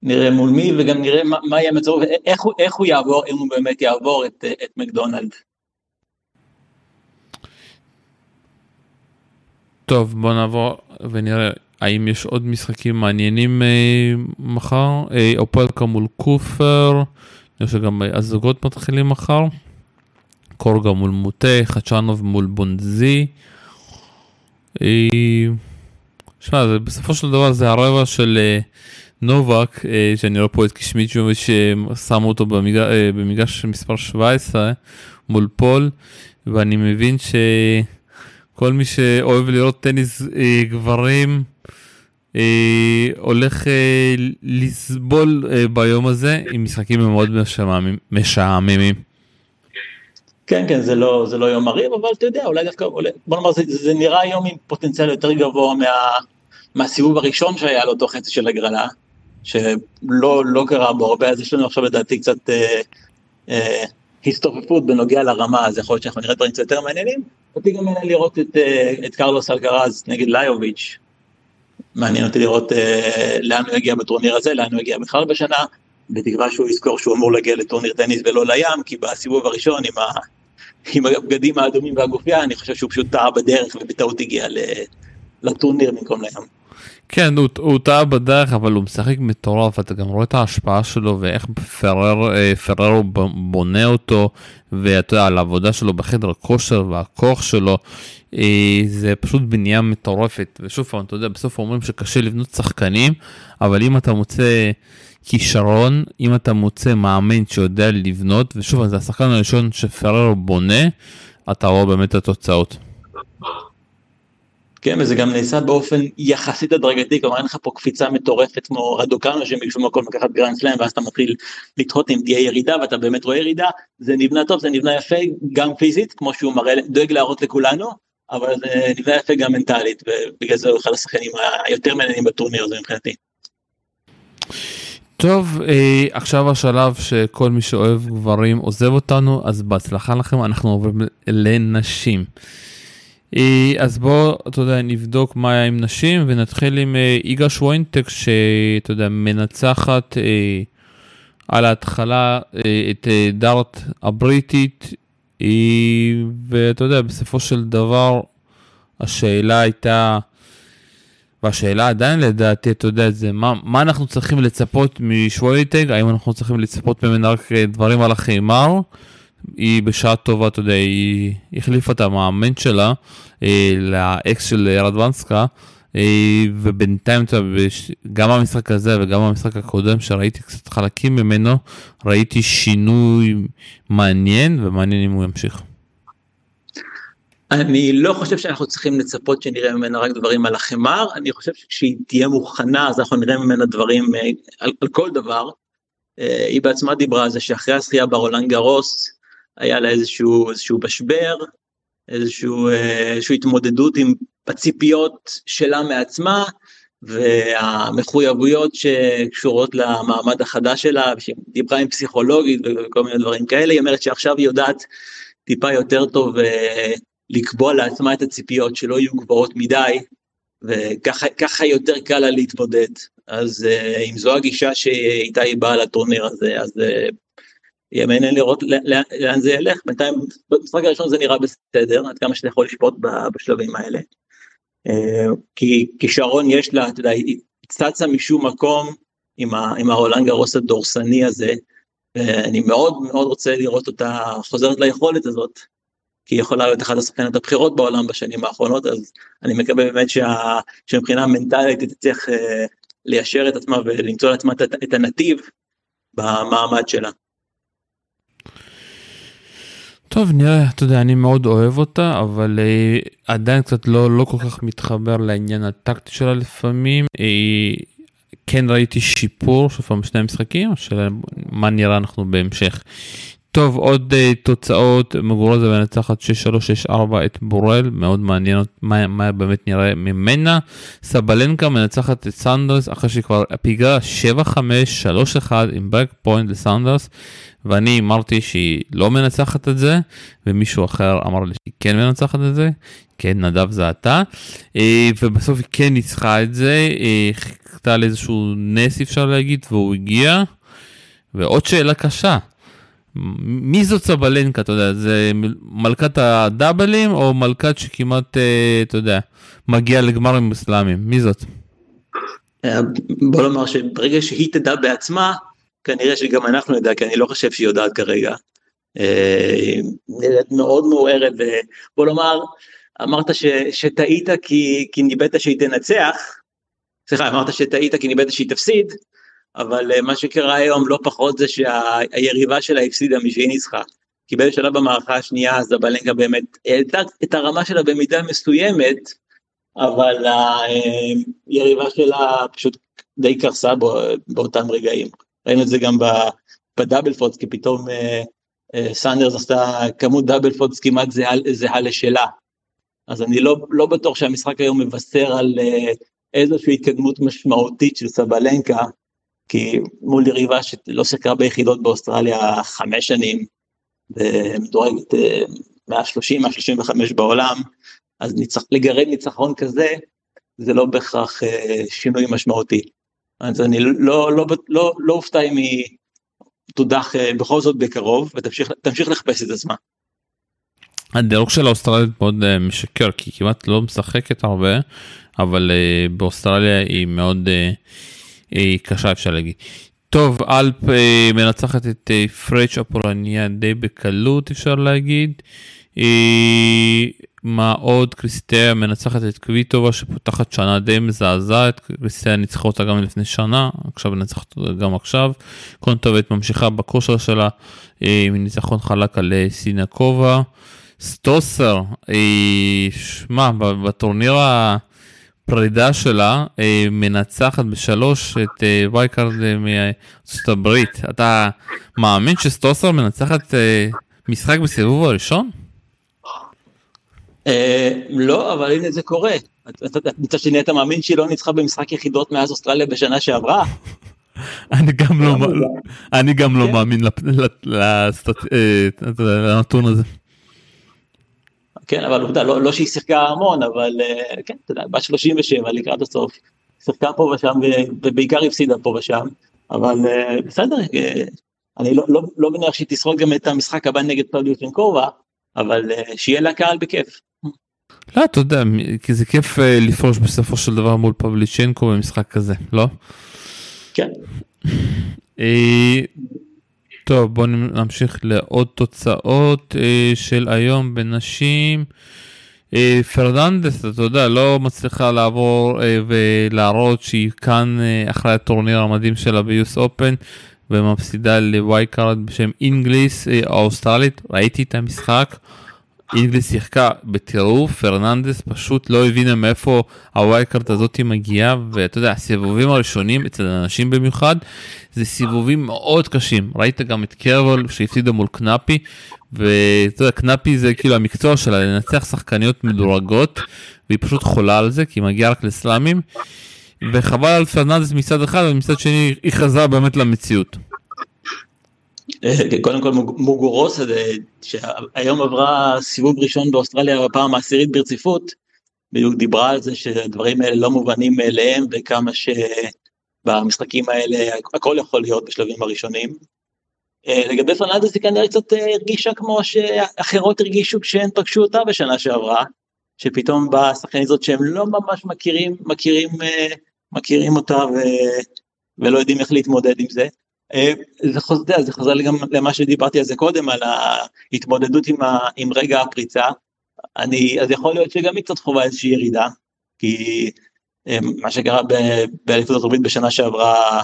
נראה מול מי וגם נראה מה, מה יהיה מצב, איך, איך הוא יעבור, אם הוא באמת יעבור את, את מקדונלד. טוב בוא נעבור ונראה האם יש עוד משחקים מעניינים אה, מחר? אה, אופלקה מול קופר, אני חושב שגם הזוגות מתחילים מחר, קורגה מול מוטה, חדשנוב מול בונזי. אה, שמע, בסופו של דבר זה הרבע של אה, נובק, אה, שאני רואה פה את קישמיצ'ו ששמו אותו במגע, אה, במגרש מספר 17 מול פול, ואני מבין ש... כל מי שאוהב לראות טניס אה, גברים אה, הולך אה, לסבול אה, ביום הזה עם משחקים מאוד משעממים. כן כן זה לא זה לא יום מרהיב אבל אתה יודע אולי דווקא אולי, בוא נאמר זה, זה נראה היום עם פוטנציאל יותר גבוה מה, מהסיבוב הראשון שהיה לאותו חצי של הגרלה שלא לא קרה בו הרבה אז יש לנו עכשיו לדעתי קצת אה, אה, הסתופפות בנוגע לרמה אז יכול להיות שאנחנו נראה דברים קצת יותר מעניינים. אותי גם מעניין לראות את, אה, את קרלוס אלקרז נגד ליוביץ' מעניין אותי לראות אה, לאן הוא יגיע בטורניר הזה לאן הוא יגיע בכלל בשנה בתקווה שהוא יזכור שהוא אמור להגיע לטורניר טניס ולא לים כי בסיבוב הראשון עם, ה, עם הבגדים האדומים והגופייה אני חושב שהוא פשוט טעה בדרך ובטעות הגיע לטורניר במקום לים. כן הוא, הוא טעה בדרך אבל הוא משחק מטורף אתה גם רואה את ההשפעה שלו ואיך פרר אה, פררו בונה אותו ואתה יודע על העבודה שלו בחדר כושר והכוח שלו אה, זה פשוט בנייה מטורפת ושוב פעם אתה יודע בסוף אומרים שקשה לבנות שחקנים אבל אם אתה מוצא כישרון אם אתה מוצא מאמן שיודע לבנות ושוב זה השחקן הראשון שפררו בונה אתה רואה באמת את התוצאות. כן, וזה גם נעשה באופן יחסית הדרגתי, כלומר אין לך פה קפיצה מטורפת כמו רדוקנו שמשום מקום לקחת גרנד סלאם ואז אתה מתחיל לתהות אם תהיה ירידה ואתה באמת רואה ירידה, זה נבנה טוב, זה נבנה יפה גם פיזית, כמו שהוא מראה, דואג להראות לכולנו, אבל זה נבנה יפה גם מנטלית, ובגלל זה הוא אחד השחקנים היותר מעניינים בטורניר הזה מבחינתי. טוב, אה, עכשיו השלב שכל מי שאוהב גברים עוזב אותנו, אז בהצלחה לכם, אנחנו עוברים לנשים. אה, אז בואו, אתה יודע, נבדוק מה היה עם נשים ונתחיל עם אה, איגה שוויינטק שאתה יודע, מנצחת אה, על ההתחלה אה, את אה, דארט הבריטית אה, ואתה יודע, בסופו של דבר השאלה הייתה, והשאלה עדיין לדעתי, אתה יודע, זה מה, מה אנחנו צריכים לצפות משוויינטק, האם אנחנו צריכים לצפות ממנה רק אה, דברים על החימר? היא בשעה טובה, אתה יודע, היא החליפה את המאמן שלה אה, לאקס של רדוונסקה, אה, ובינתיים, אתה יודע, גם במשחק הזה וגם במשחק הקודם שראיתי קצת חלקים ממנו, ראיתי שינוי מעניין, ומעניין אם הוא ימשיך. אני לא חושב שאנחנו צריכים לצפות שנראה ממנה רק דברים על החמר, אני חושב שכשהיא תהיה מוכנה אז אנחנו נראה ממנה דברים אה, על, על כל דבר. אה, היא בעצמה דיברה על זה שאחרי הזכייה ברולנד גרוס, היה לה איזשהו, איזשהו משבר, איזשהו, אה, איזשהו התמודדות עם הציפיות שלה מעצמה, והמחויבויות שקשורות למעמד החדש שלה, שהיא דיברה עם פסיכולוגית וכל מיני דברים כאלה, היא אומרת שעכשיו היא יודעת טיפה יותר טוב אה, לקבוע לעצמה את הציפיות שלא יהיו גבוהות מדי, וככה יותר קל לה להתמודד. אז אה, אם זו הגישה שאיתה היא באה לטורניר הזה, אז יהיה מעניין לראות לאן זה ילך, בינתיים במשחק הראשון זה נראה בסדר, עד כמה שאתה יכול לשפוט בשלבים האלה. אה, כי כישרון יש לה, אתה יודע, היא צצה משום מקום עם, ה, גרוס הדורסני הזה, ואני מאוד מאוד רוצה לראות אותה חוזרת ליכולת הזאת, כי היא יכולה להיות אחת השחקנות הבכירות בעולם בשנים האחרונות, אז אני מקווה באמת שה, שמבחינה מנטלית היא תצליח אה, ליישר את עצמה ולמצוא לעצמה את הנתיב במעמד שלה. טוב נראה אתה יודע אני מאוד אוהב אותה אבל uh, עדיין קצת לא לא כל כך מתחבר לעניין הטקטי שלה לפעמים uh, כן ראיתי שיפור של פעם שני המשחקים של מה נראה אנחנו בהמשך. טוב עוד אה, תוצאות מוגורוסה מנצחת 6-3-6-4 את בורל מאוד מעניין מה, מה באמת נראה ממנה סבלנקה מנצחת את סנדרס אחרי שכבר פיגרה 7-5-3-1 עם break point לסנדרס ואני אמרתי שהיא לא מנצחת את זה ומישהו אחר אמר לי שהיא כן מנצחת את זה כן נדב זה אתה ובסוף היא כן ניצחה את זה אה, חיכתה לאיזשהו נס אפשר להגיד והוא הגיע ועוד שאלה קשה. מי זאת סבלנקה אתה יודע זה מלכת הדאבלים או מלכת שכמעט אה, אתה יודע מגיע לגמרים מוסלמים מי זאת. בוא נאמר שברגע שהיא תדע בעצמה כנראה שגם אנחנו נדע, כי אני לא חושב שהיא יודעת כרגע. אה, נראית מאוד מעוררת, ובוא נאמר, אמרת ש, שטעית כי, כי ניבאת שהיא תנצח, סליחה, אמרת שטעית כי ניבאת שהיא תפסיד, אבל אה, מה שקרה היום לא פחות זה שהיריבה שלה הפסידה משהיא ניצחה. כי באיזה שלב במערכה השנייה אז הבלנקה באמת העלתה את הרמה שלה במידה מסוימת, אבל היריבה שלה פשוט די קרסה באותם רגעים. ראינו את זה גם בדאבל פודס, כי פתאום אה, אה, סנדרס עשתה כמות double faults כמעט זהה, זהה לשלה. אז אני לא, לא בטוח שהמשחק היום מבשר על אה, איזושהי התקדמות משמעותית של סבלנקה, כי מול יריבה שלא שיחקה ביחידות באוסטרליה חמש שנים, ומדורגת 130-135 בעולם, אז ניצח, לגרד ניצחון כזה, זה לא בהכרח שינוי משמעותי. אז אני לא, לא, לא, לא אופתע אם היא תודח אה, בכל זאת בקרוב ותמשיך לחפש את עצמה. הדירוג של אוסטרליה מאוד אה, משקר כי כמעט לא משחקת הרבה אבל אה, באוסטרליה היא מאוד היא קשה אפשר להגיד. טוב אלפ מנצחת את פרץ' הפולניה די בקלות אפשר להגיד. מה עוד קריסטיה מנצחת את קוויטובה שפותחת שנה די מזעזעת קריסטיה ניצחה אותה גם לפני שנה עכשיו מנצחת אותה גם עכשיו קונטובט ממשיכה בכושר שלה אה, עם ניצחון חלק על אה, סיניאקובה סטוסר אה, שמע בטורניר הפרידה שלה מנצחת בשלוש את wildcard מארצות הברית אתה מאמין שסטוסר מנצחת משחק בסיבוב הראשון? אה, לא, אבל הנה זה קורה. מצד שני אתה מאמין שהיא לא ניצחה במשחק יחידות מאז אוסטרליה בשנה שעברה? אני גם לא, אני גם. מאמין אה, לנתון הזה. כן, אבל עובדה, לא, לא שהיא שיחקה המון, אבל אה, כן, אתה יודע, בת 37 לקראת הסוף, שיחקה פה ושם, ובעיקר הפסידה פה ושם, אבל בסדר, אני לא, לא, לא מניח שהיא תשרוד גם את המשחק הבא נגד פבליוטנקובה, אבל שיהיה לה קהל בכיף. לא אתה יודע כי זה כיף אה, לפרוש בסופו של דבר מול פבליצ'נקו במשחק כזה לא? כן. אה, טוב בוא נמשיך לעוד תוצאות אה, של היום בנשים. פרננדס אתה יודע לא מצליחה לעבור ולהראות שהיא כאן אחרי הטורניר המדהים שלה ב US Open ומפסידה ל wildcard בשם אינגליס האוסטרלית ראיתי את המשחק. אינגליס שיחקה בטירוף, פרננדס פשוט לא הבינה מאיפה הווייקארט הזאת מגיעה, ואתה יודע, הסיבובים הראשונים, אצל אנשים במיוחד, זה סיבובים מאוד קשים. ראית גם את קרבול שהפסידה מול קנאפי, ואתה יודע, קנאפי זה כאילו המקצוע שלה, לנצח שחקניות מדורגות, והיא פשוט חולה על זה, כי היא מגיעה רק לסלאמים, וחבל על פרננדס מצד אחד, ומצד שני היא חזרה באמת למציאות. קודם כל מוגורוסה שהיום עברה סיבוב ראשון באוסטרליה בפעם העשירית ברציפות, בדיוק דיברה על זה שהדברים האלה לא מובנים מאליהם וכמה שבמשחקים האלה הכל יכול להיות בשלבים הראשונים. אה, לגבי פרננדס היא כנראה קצת אה, הרגישה כמו שאחרות הרגישו כשהן פגשו אותה בשנה שעברה, שפתאום באה השחקנית הזאת שהם לא ממש מכירים, מכירים, אה, מכירים אותה ו... ולא יודעים איך להתמודד עם זה. אה, זה חוזר, זה חוזר לי גם למה שדיברתי על זה קודם, על ההתמודדות עם, ה, עם רגע הפריצה. אני, אז יכול להיות שגם היא קצת חובה איזושהי ירידה, כי אה, מה שקרה באליפות הברית בשנה שעברה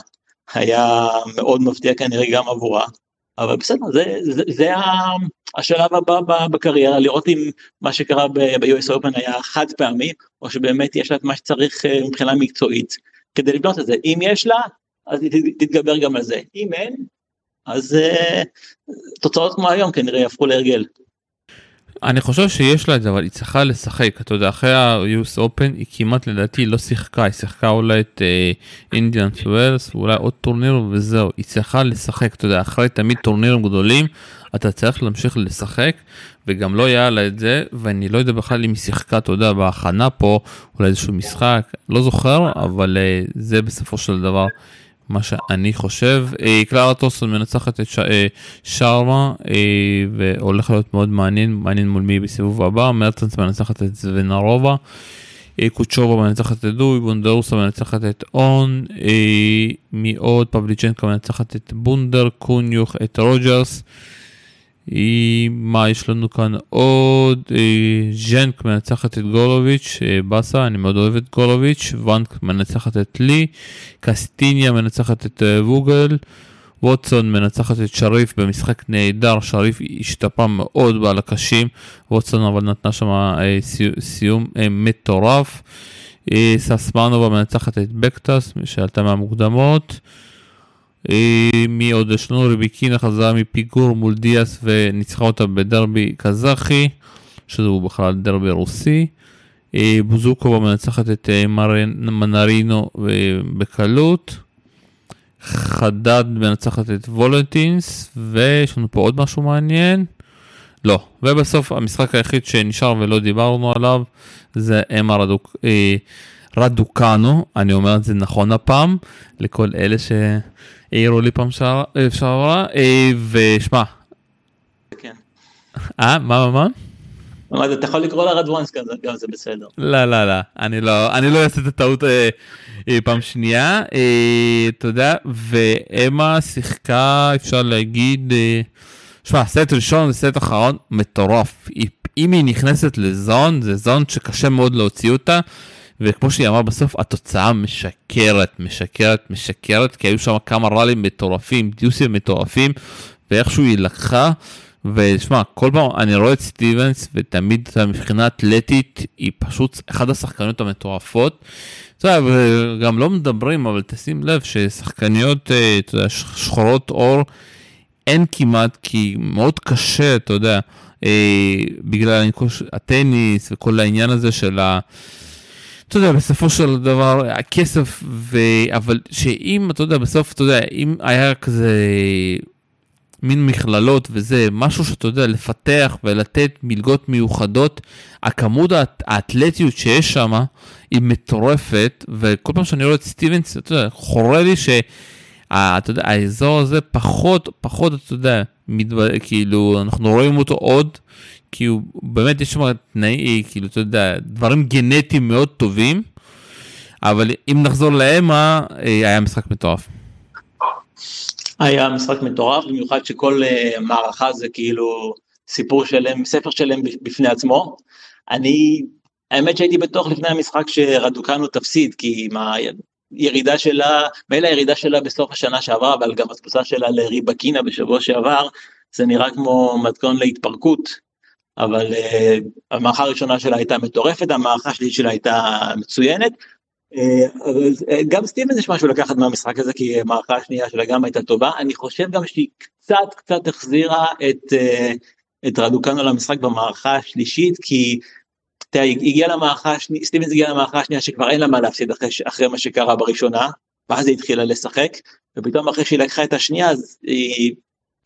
היה מאוד מפתיע כנראה גם עבורה, אבל בסדר, זה, זה, זה השלב הבא בקריירה, לראות אם מה שקרה ב-US Open היה חד פעמי, או שבאמת יש לה את מה שצריך אה, מבחינה מקצועית כדי לבנות את זה. אם יש לה, אז היא תתגבר גם על זה. אם אין, אז uh, תוצאות כמו היום כנראה יהפכו להרגל. אני חושב שיש לה את זה אבל היא צריכה לשחק. אתה יודע אחרי ה-US Open היא כמעט לדעתי לא שיחקה. היא שיחקה אולי את אינדיאן אה, ווילס ואולי עוד טורניר וזהו היא צריכה לשחק. אתה יודע אחרי תמיד טורנירים גדולים אתה צריך להמשיך לשחק וגם לא היה לה את זה ואני לא יודע בכלל אם היא שיחקה אתה יודע בהכנה פה אולי איזשהו משחק לא זוכר אבל אה, זה בסופו של דבר מה שאני חושב. אה, קלרה טוסון מנצחת את אה, שרמה אה, והולך להיות מאוד מעניין, מעניין מול מי בסיבוב הבא, מרטנס מנצחת את זוונרובה, קוצ'ובה מנצחת את דוי, בונדרוסה מנצחת את און, מי עוד? פבליצ'נקה מנצחת את בונדר, קוניוך את רוג'רס. מה יש לנו כאן עוד? ז'נק מנצחת את גולוביץ', באסה, אני מאוד אוהב את גולוביץ', ואנק מנצחת את לי, קסטיניה מנצחת את ווגל, ווטסון מנצחת את שריף במשחק נהדר, שריף השתפרה מאוד בעל הקשים, ווטסון אבל נתנה שם אה, סיום אה, מטורף. אה, ססמנובה מנצחת את בקטס שעלתה מהמוקדמות. מי עוד יש לנו? ריביקינה חזרה מפיגור מול דיאס וניצחה אותה בדרבי קזחי, שזה בכלל דרבי רוסי. בוזוקובה מנצחת את מנרינו בקלות. חדד מנצחת את וולנטינס, ויש לנו פה עוד משהו מעניין. לא, ובסוף המשחק היחיד שנשאר ולא דיברנו עליו זה אמה רדוק, אה, רדוקנו, אני אומר את זה נכון הפעם, לכל אלה שהעירו לי פעם שעברה, אה, ושמע. כן. אה, מה, מה, מה? אתה יכול לקרוא לה רדוונס כזה, גם זה בסדר. לא, לא, לא, אני לא, אני לא אעשה את הטעות אה, אה, פעם שנייה, אה, אתה יודע, ואמה שיחקה, אפשר להגיד, אה, שמע, סט ראשון וסט אחרון מטורף. אם היא נכנסת לזון, זה זון שקשה מאוד להוציא אותה, וכמו שהיא אמרה בסוף, התוצאה משקרת, משקרת, משקרת, כי היו שם כמה ראלים מטורפים, דיוסים מטורפים, ואיכשהו היא לקחה. ושמע, כל פעם אני רואה את סטיבנס, ותמיד מבחינה אתלטית, היא פשוט אחת השחקניות המטורפות. אתה יודע, וגם לא מדברים, אבל תשים לב ששחקניות, אה, יודע, שחורות עור, אין כמעט, כי מאוד קשה, אתה יודע, אה, בגלל הטניס וכל העניין הזה של ה... אתה יודע, בסופו של דבר, הכסף, ו... אבל שאם, אתה יודע, בסוף, אתה יודע, אם היה כזה מין מכללות וזה, משהו שאתה יודע, לפתח ולתת מלגות מיוחדות, הכמות האתלטיות שיש שם היא מטורפת, וכל פעם שאני רואה את סטיבנס, אתה יודע, חורה לי ש... אתה יודע, האזור הזה פחות, פחות, אתה יודע, מתב... כאילו, אנחנו רואים אותו עוד, כי הוא באמת יש שם תנאי, כאילו, אתה יודע, דברים גנטיים מאוד טובים, אבל אם נחזור לאמה, אה, היה משחק מטורף. היה משחק מטורף, במיוחד שכל uh, מערכה זה כאילו סיפור שלם, ספר שלם בפני עצמו. אני, האמת שהייתי בטוח לפני המשחק שרדוקנו תפסיד, כי עם הירידה שלה, מילא הירידה שלה בסוף השנה שעברה, אבל גם התפוסה שלה לריבקינה בשבוע שעבר, זה נראה כמו מתכון להתפרקות. אבל uh, המערכה הראשונה שלה הייתה מטורפת, המערכה השלישית שלה הייתה מצוינת, אה, אבל אה, גם סטיבנס יש משהו לקחת מהמשחק הזה כי המערכה השנייה שלה גם הייתה טובה. אני חושב גם שהיא קצת קצת החזירה את אה, את רדוקנו למשחק במערכה השלישית כי תראה, הגיע למערכה השנייה סטיבנס הגיע למערכה השנייה שכבר אין לה מה להפסיד אחרי, אחרי מה שקרה בראשונה ואז היא התחילה לשחק ופתאום אחרי שהיא לקחה את השנייה אז היא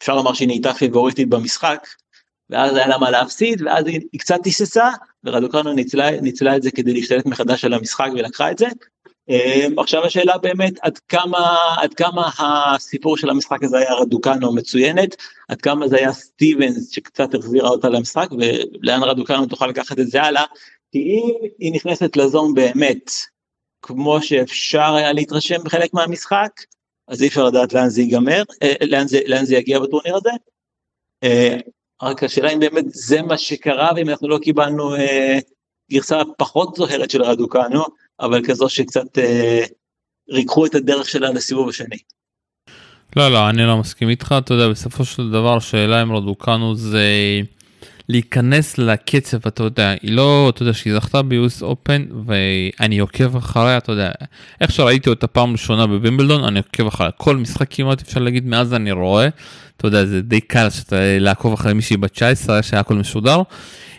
אפשר לומר שהיא נהייתה פיבוריטית במשחק ואז היה לה מה להפסיד ואז היא, קצת היססה ורדוקנו ניצלה, ניצלה את זה כדי להשתלט מחדש על המשחק ולקחה את זה. אמ, עכשיו השאלה באמת עד כמה עד כמה הסיפור של המשחק הזה היה רדוקנו מצוינת עד כמה זה היה סטיבנס שקצת החזירה אותה למשחק ולאן רדוקנו תוכל לקחת את זה הלאה כי אם היא נכנסת לזון באמת כמו שאפשר היה להתרשם בחלק מהמשחק אז אי אפשר לדעת לאן זה ייגמר אה, לאן זה לאן זה יגיע בטורניר הזה. רק השאלה אם באמת זה מה שקרה ואם אנחנו לא קיבלנו אה, גרסה פחות זוהרת של רדוקנו, אבל כזו שקצת אה, ריככו את הדרך שלה לסיבוב השני. לא לא אני לא מסכים איתך אתה יודע בסופו של דבר שאלה אם רדוקנו זה להיכנס לקצב אתה יודע היא לא אתה יודע שהיא זכתה ביוס אופן ואני עוקב אחריה אתה יודע איך שראיתי אותה פעם ראשונה בבימבלדון אני עוקב אחריה. כל משחק כמעט אפשר להגיד מאז אני רואה. אתה יודע זה די קל שאתה לעקוב אחרי מישהי בת 19 שהיה הכל משודר.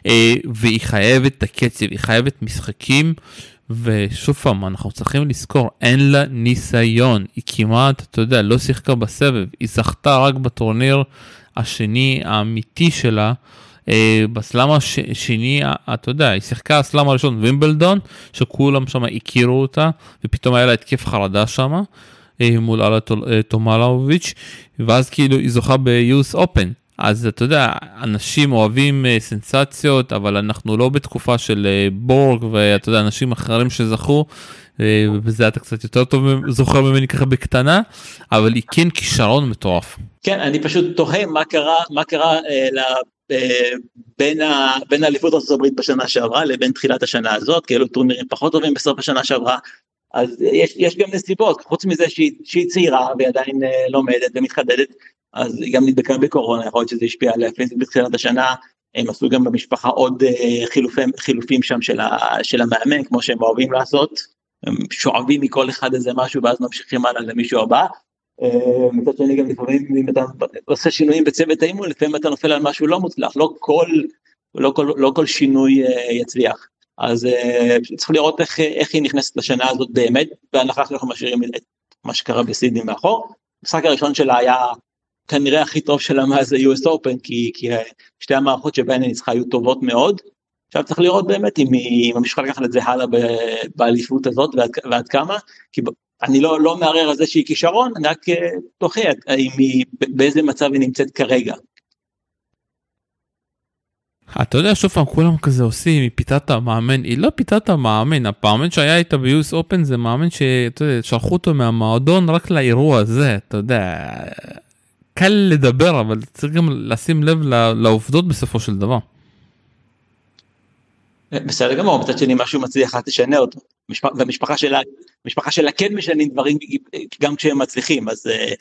אה, והיא חייבת את הקצב היא חייבת משחקים. ושוב פעם אנחנו צריכים לזכור אין לה ניסיון. היא כמעט אתה יודע לא שיחקה בסבב. היא זכתה רק בטורניר השני האמיתי שלה בסלאם השני, אתה יודע, היא שיחקה הסלאם הראשון וימבלדון, שכולם שם הכירו אותה, ופתאום היה לה התקף חרדה שם, אה, מול אללה אה, תומלאוביץ', ואז כאילו היא זוכה ביוס אופן. אז אתה יודע, אנשים אוהבים סנסציות, אבל אנחנו לא בתקופה של בורג, ואתה יודע, אנשים אחרים שזכו, וזה אתה קצת יותר טוב זוכר ממני ככה בקטנה, אבל היא כן כישרון מטורף. כן, אני פשוט תוהה מה קרה, מה קרה אה, בין, ה, בין האליפות ארצות הברית בשנה שעברה לבין תחילת השנה הזאת, כי אלו טורנירים פחות טובים בסוף השנה שעברה, אז יש, יש גם נסיבות, חוץ מזה שהיא, שהיא צעירה ועדיין לומדת ומתחדדת, אז היא גם נדבקה בקורונה, יכול להיות שזה השפיע עליה פיזית בתחילת השנה, הם עשו גם במשפחה עוד חילופים, חילופים שם של, ה, של המאמן, כמו שהם אוהבים לעשות, הם שואבים מכל אחד איזה משהו ואז ממשיכים הלאה למישהו הבא. מצד שני גם לפעמים אם אתה עושה שינויים בצוות האימון לפעמים אתה נופל על משהו לא מוצלח לא כל לא כל לא כל שינוי יצליח אז צריך לראות איך איך היא נכנסת לשנה הזאת באמת בהנחה שאנחנו משאירים את מה שקרה בסידני מאחור. המשחק הראשון שלה היה כנראה הכי טוב שלה מאז ה-US Open כי, כי שתי המערכות שבהן היא ניצחה היו טובות מאוד. עכשיו צריך לראות באמת אם היא ממשיכה לקחת את זה הלאה באליפות הזאת ועד, ועד כמה כי אני לא, לא מערער על זה שהיא כישרון אני רק דוחה האם היא באיזה מצב היא נמצאת כרגע. אתה יודע שוב פעם כולם כזה עושים היא פיתת המאמן היא לא פיתת המאמן המאמן שהיה איתה ביוס אופן זה מאמן ששלחו אותו מהמועדון רק לאירוע הזה אתה יודע קל לדבר אבל צריך גם לשים לב לעובדות בסופו של דבר. בסדר גמור מצד שני משהו מצליח אל תשנה אותו והמשפחה שלה משפחה שלה כן משנים דברים גם כשהם מצליחים אז אה,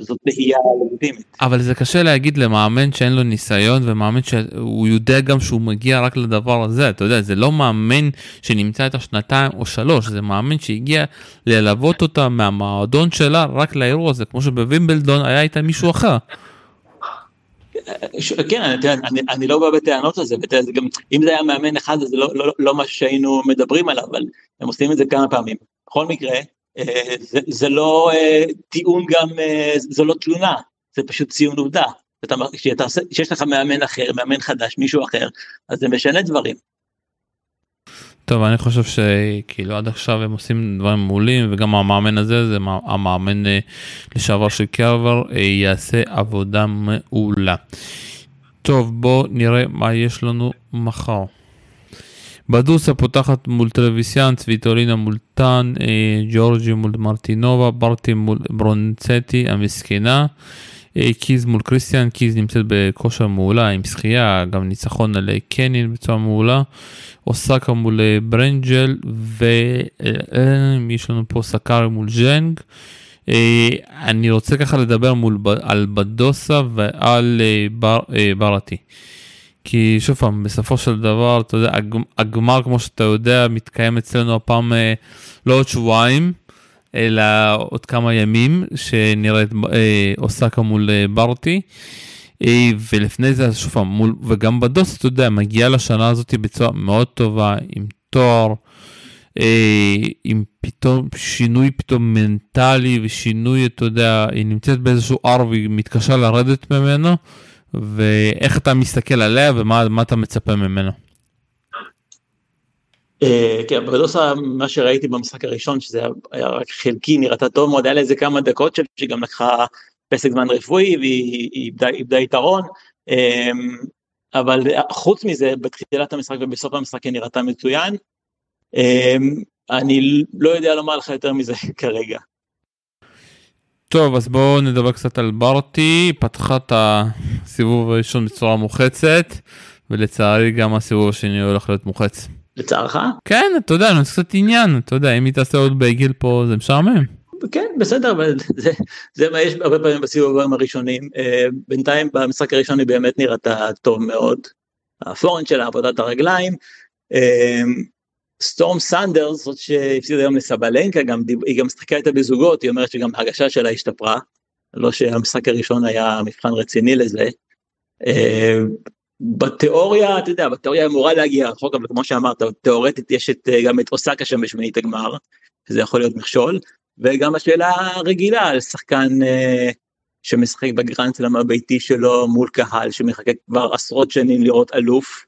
זאת תהייה לגיטימית. אבל זה קשה להגיד למאמן שאין לו ניסיון ומאמן שהוא יודע גם שהוא מגיע רק לדבר הזה אתה יודע זה לא מאמן שנמצא את השנתיים או שלוש זה מאמן שהגיע ללוות אותה מהמועדון שלה רק לאירוע הזה כמו שבווימבלדון היה איתה מישהו אחר. כן, אני, אני, אני לא בא בטענות על זה, זה גם, אם זה היה מאמן אחד זה לא, לא, לא מה שהיינו מדברים עליו, אבל הם עושים את זה כמה פעמים. בכל מקרה, אה, זה, זה לא אה, טיעון גם, אה, זה לא תלונה, זה פשוט ציון עובדה. כשיש לך מאמן אחר, מאמן חדש, מישהו אחר, אז זה משנה דברים. טוב אני חושב שכאילו עד עכשיו הם עושים דברים מעולים וגם המאמן הזה זה המאמן אה, לשעבר של קרבר אה, יעשה עבודה מעולה. טוב בוא נראה מה יש לנו מחר. בדוסה פותחת מול טרוויסן, סביטולינה מול טאן, אה, ג'ורג'י מול מרטינצובה, ברטי מול ברונצטי המסכנה. קיז מול קריסטיאן, קיז נמצאת בכושר מעולה עם זכייה, גם ניצחון על קנין בצורה מעולה. אוסקה מול אה, ברנג'ל ויש לנו פה סקארי מול ז'נג. אה, אני רוצה ככה לדבר מול, על בדוסה ועל אה, בר, ברתי. כי שוב פעם, בסופו של דבר, אתה יודע, הגמר כמו שאתה יודע מתקיים אצלנו הפעם לא עוד שבועיים, אלא עוד כמה ימים, שנראית אוסקה מול ברטי. אה, ולפני זה שוב פעם וגם בדוס אתה יודע מגיע לשנה הזאת בצורה מאוד טובה עם תואר אה, עם פתאום שינוי פתאום מנטלי ושינוי אתה יודע היא נמצאת באיזשהו הר והיא מתקשה לרדת ממנו ואיך אתה מסתכל עליה ומה אתה מצפה ממנו. אה, כן, בדוסה מה שראיתי במשחק הראשון שזה היה רק חלקי נראתה טוב מאוד היה לה איזה כמה דקות שגם לקחה פסק זמן רפואי והיא איבדה, איבדה יתרון. אמ, אבל חוץ מזה בתחילת המשחק ובסוף המשחק היא נראתה מצוין. אמ, אני לא יודע לומר לך יותר מזה כרגע. טוב אז בואו נדבר קצת על ברטי פתחה את הסיבוב הראשון בצורה מוחצת ולצערי גם הסיבוב השני הולך להיות מוחץ. לצערך? כן אתה יודע אני קצת עניין אתה יודע אם היא תעשה עוד בגיל פה זה משעמם. כן בסדר אבל זה, זה מה יש הרבה פעמים בסיבובים הראשונים אה, בינתיים במשחק הראשון היא באמת נראתה טוב מאוד. הפורנט שלה עבודת הרגליים. אה, סטורם סנדרס זאת שהפסידה היום לסבלנקה גם היא גם משחקה איתה בזוגות היא אומרת שגם ההגשה שלה השתפרה. לא שהמשחק הראשון היה מבחן רציני לזה. אה, בתיאוריה אתה יודע בתיאוריה אמורה להגיע רחוק אבל כמו שאמרת תיאורטית יש את גם את אוסקה שם בשמינית הגמר. זה יכול להיות מכשול וגם השאלה הרגילה על שחקן uh, שמשחק בגרנדסלאם הביתי שלו מול קהל שמחכה כבר עשרות שנים לראות אלוף.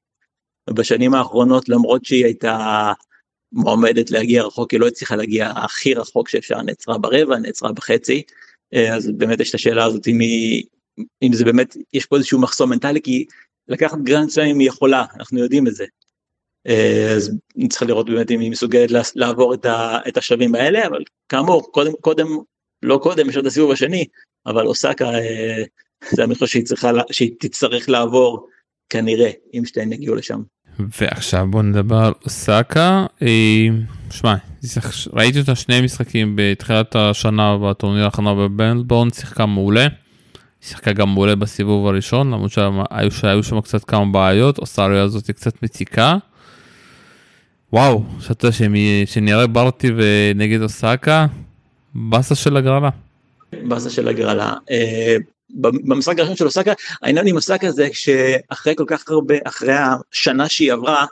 ובשנים האחרונות למרות שהיא הייתה מועמדת להגיע רחוק היא לא הצליחה להגיע הכי רחוק שאפשר נעצרה ברבע נעצרה בחצי uh, אז באמת יש את השאלה הזאת אם היא אם זה באמת יש פה איזשהו מחסום מנטלי כי לקחת גרנדסלאם היא יכולה אנחנו יודעים את זה אה, אז צריך לראות באמת אם היא מסוגלת לעבור את, ה, את השלבים האלה אבל כאמור קודם קודם לא קודם יש עוד הסיבוב השני אבל אוסקה אה, זה המחיר שהיא צריכה שהיא תצטרך לעבור כנראה אם שתיהן יגיעו לשם. ועכשיו בוא נדבר על אוסקה אה, שמע, ראיתי אותה שני משחקים בתחילת השנה בטורניר האחרונה בבלבורן, שיחקה מעולה. שיחקה גם מעולה בסיבוב הראשון, למרות שהיו, שם קצת כמה בעיות, אוסטריה הזאת קצת מציקה. וואו, חשבת שנראה ברטי ונגד אוסקה, באסה של הגרלה. באסה של הגרלה. אה, במשחק הראשון של אוסקה, העניין עם אוסקה זה שאחרי כל כך הרבה, אחרי השנה שהיא עברה,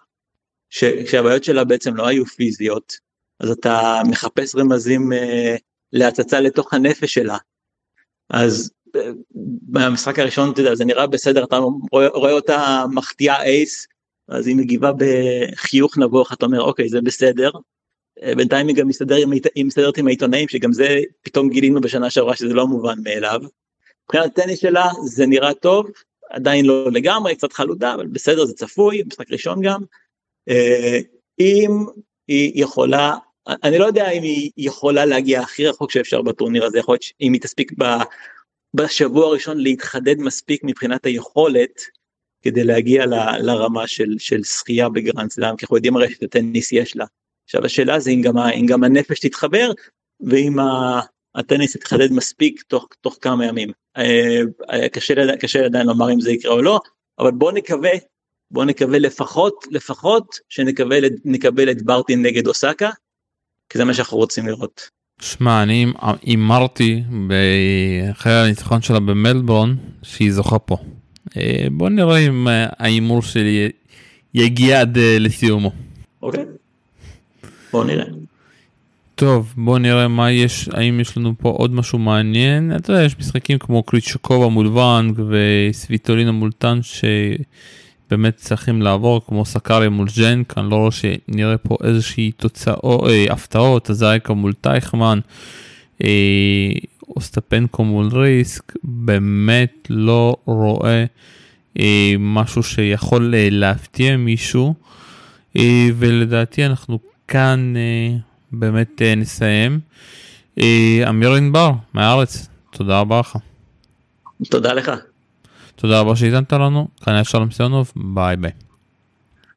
כשהבעיות שלה בעצם לא היו פיזיות, אז אתה מחפש רמזים אה, להצצה לתוך הנפש שלה. אז במשחק הראשון, אתה יודע, זה נראה בסדר, אתה רואה, רואה אותה מחטיאה אייס, אז היא מגיבה בחיוך נבוך, אתה אומר, אוקיי, זה בסדר. אה, בינתיים היא גם מסתדר עם, מסתדרת עם העיתונאים, שגם זה פתאום גילינו בשנה שעברה שזה לא מובן מאליו. מבחינת הטניס שלה זה נראה טוב, עדיין לא לגמרי, קצת חלודה, אבל בסדר, זה צפוי, משחק ראשון גם. אה, אם היא יכולה, אני לא יודע אם היא יכולה להגיע הכי רחוק שאפשר בטורניר הזה, יכול להיות שאם היא תספיק בשבוע הראשון להתחדד מספיק מבחינת היכולת כדי להגיע ל, לרמה של, של שחייה בגרנד סלאם, כי אנחנו יודעים הרי שאת הטניס יש לה. עכשיו השאלה זה אם גם, אם גם הנפש תתחבר ואם הטניס יתחדד מספיק תוך, תוך כמה ימים. אה, אה, קשה, קשה עדיין לומר אם זה יקרה או לא, אבל בוא נקווה בוא נקווה לפחות, לפחות שנקבל את ברטין נגד אוסקה, כי זה מה שאנחנו רוצים לראות. שמע, אני הימרתי אחרי הניצחון שלה במלבורן שהיא זוכה פה. אה, בוא נראה אם אה, ההימור שלי יגיע עד אה, לסיומו. אוקיי, בוא נראה. טוב, בוא נראה מה יש, האם יש לנו פה עוד משהו מעניין. אתה יודע, יש משחקים כמו קריצ'קובה מול ואנג וסוויטולינה מול טאן ש... באמת צריכים לעבור כמו סקאריה מול ז'נק, אני לא רואה שנראה פה איזושהי תוצאות, אה, הפתעות, הזייקה מול טייכמן, אה, אוסטפנקו מול ריסק, באמת לא רואה אה, משהו שיכול אה, להפתיע מישהו, אה, ולדעתי אנחנו כאן אה, באמת אה, נסיים. אה, אמיר ענבר מהארץ, תודה רבה לך. תודה לך. תודה רבה שהזנת לנו, כאן היה שלום סיונוב, ביי ביי.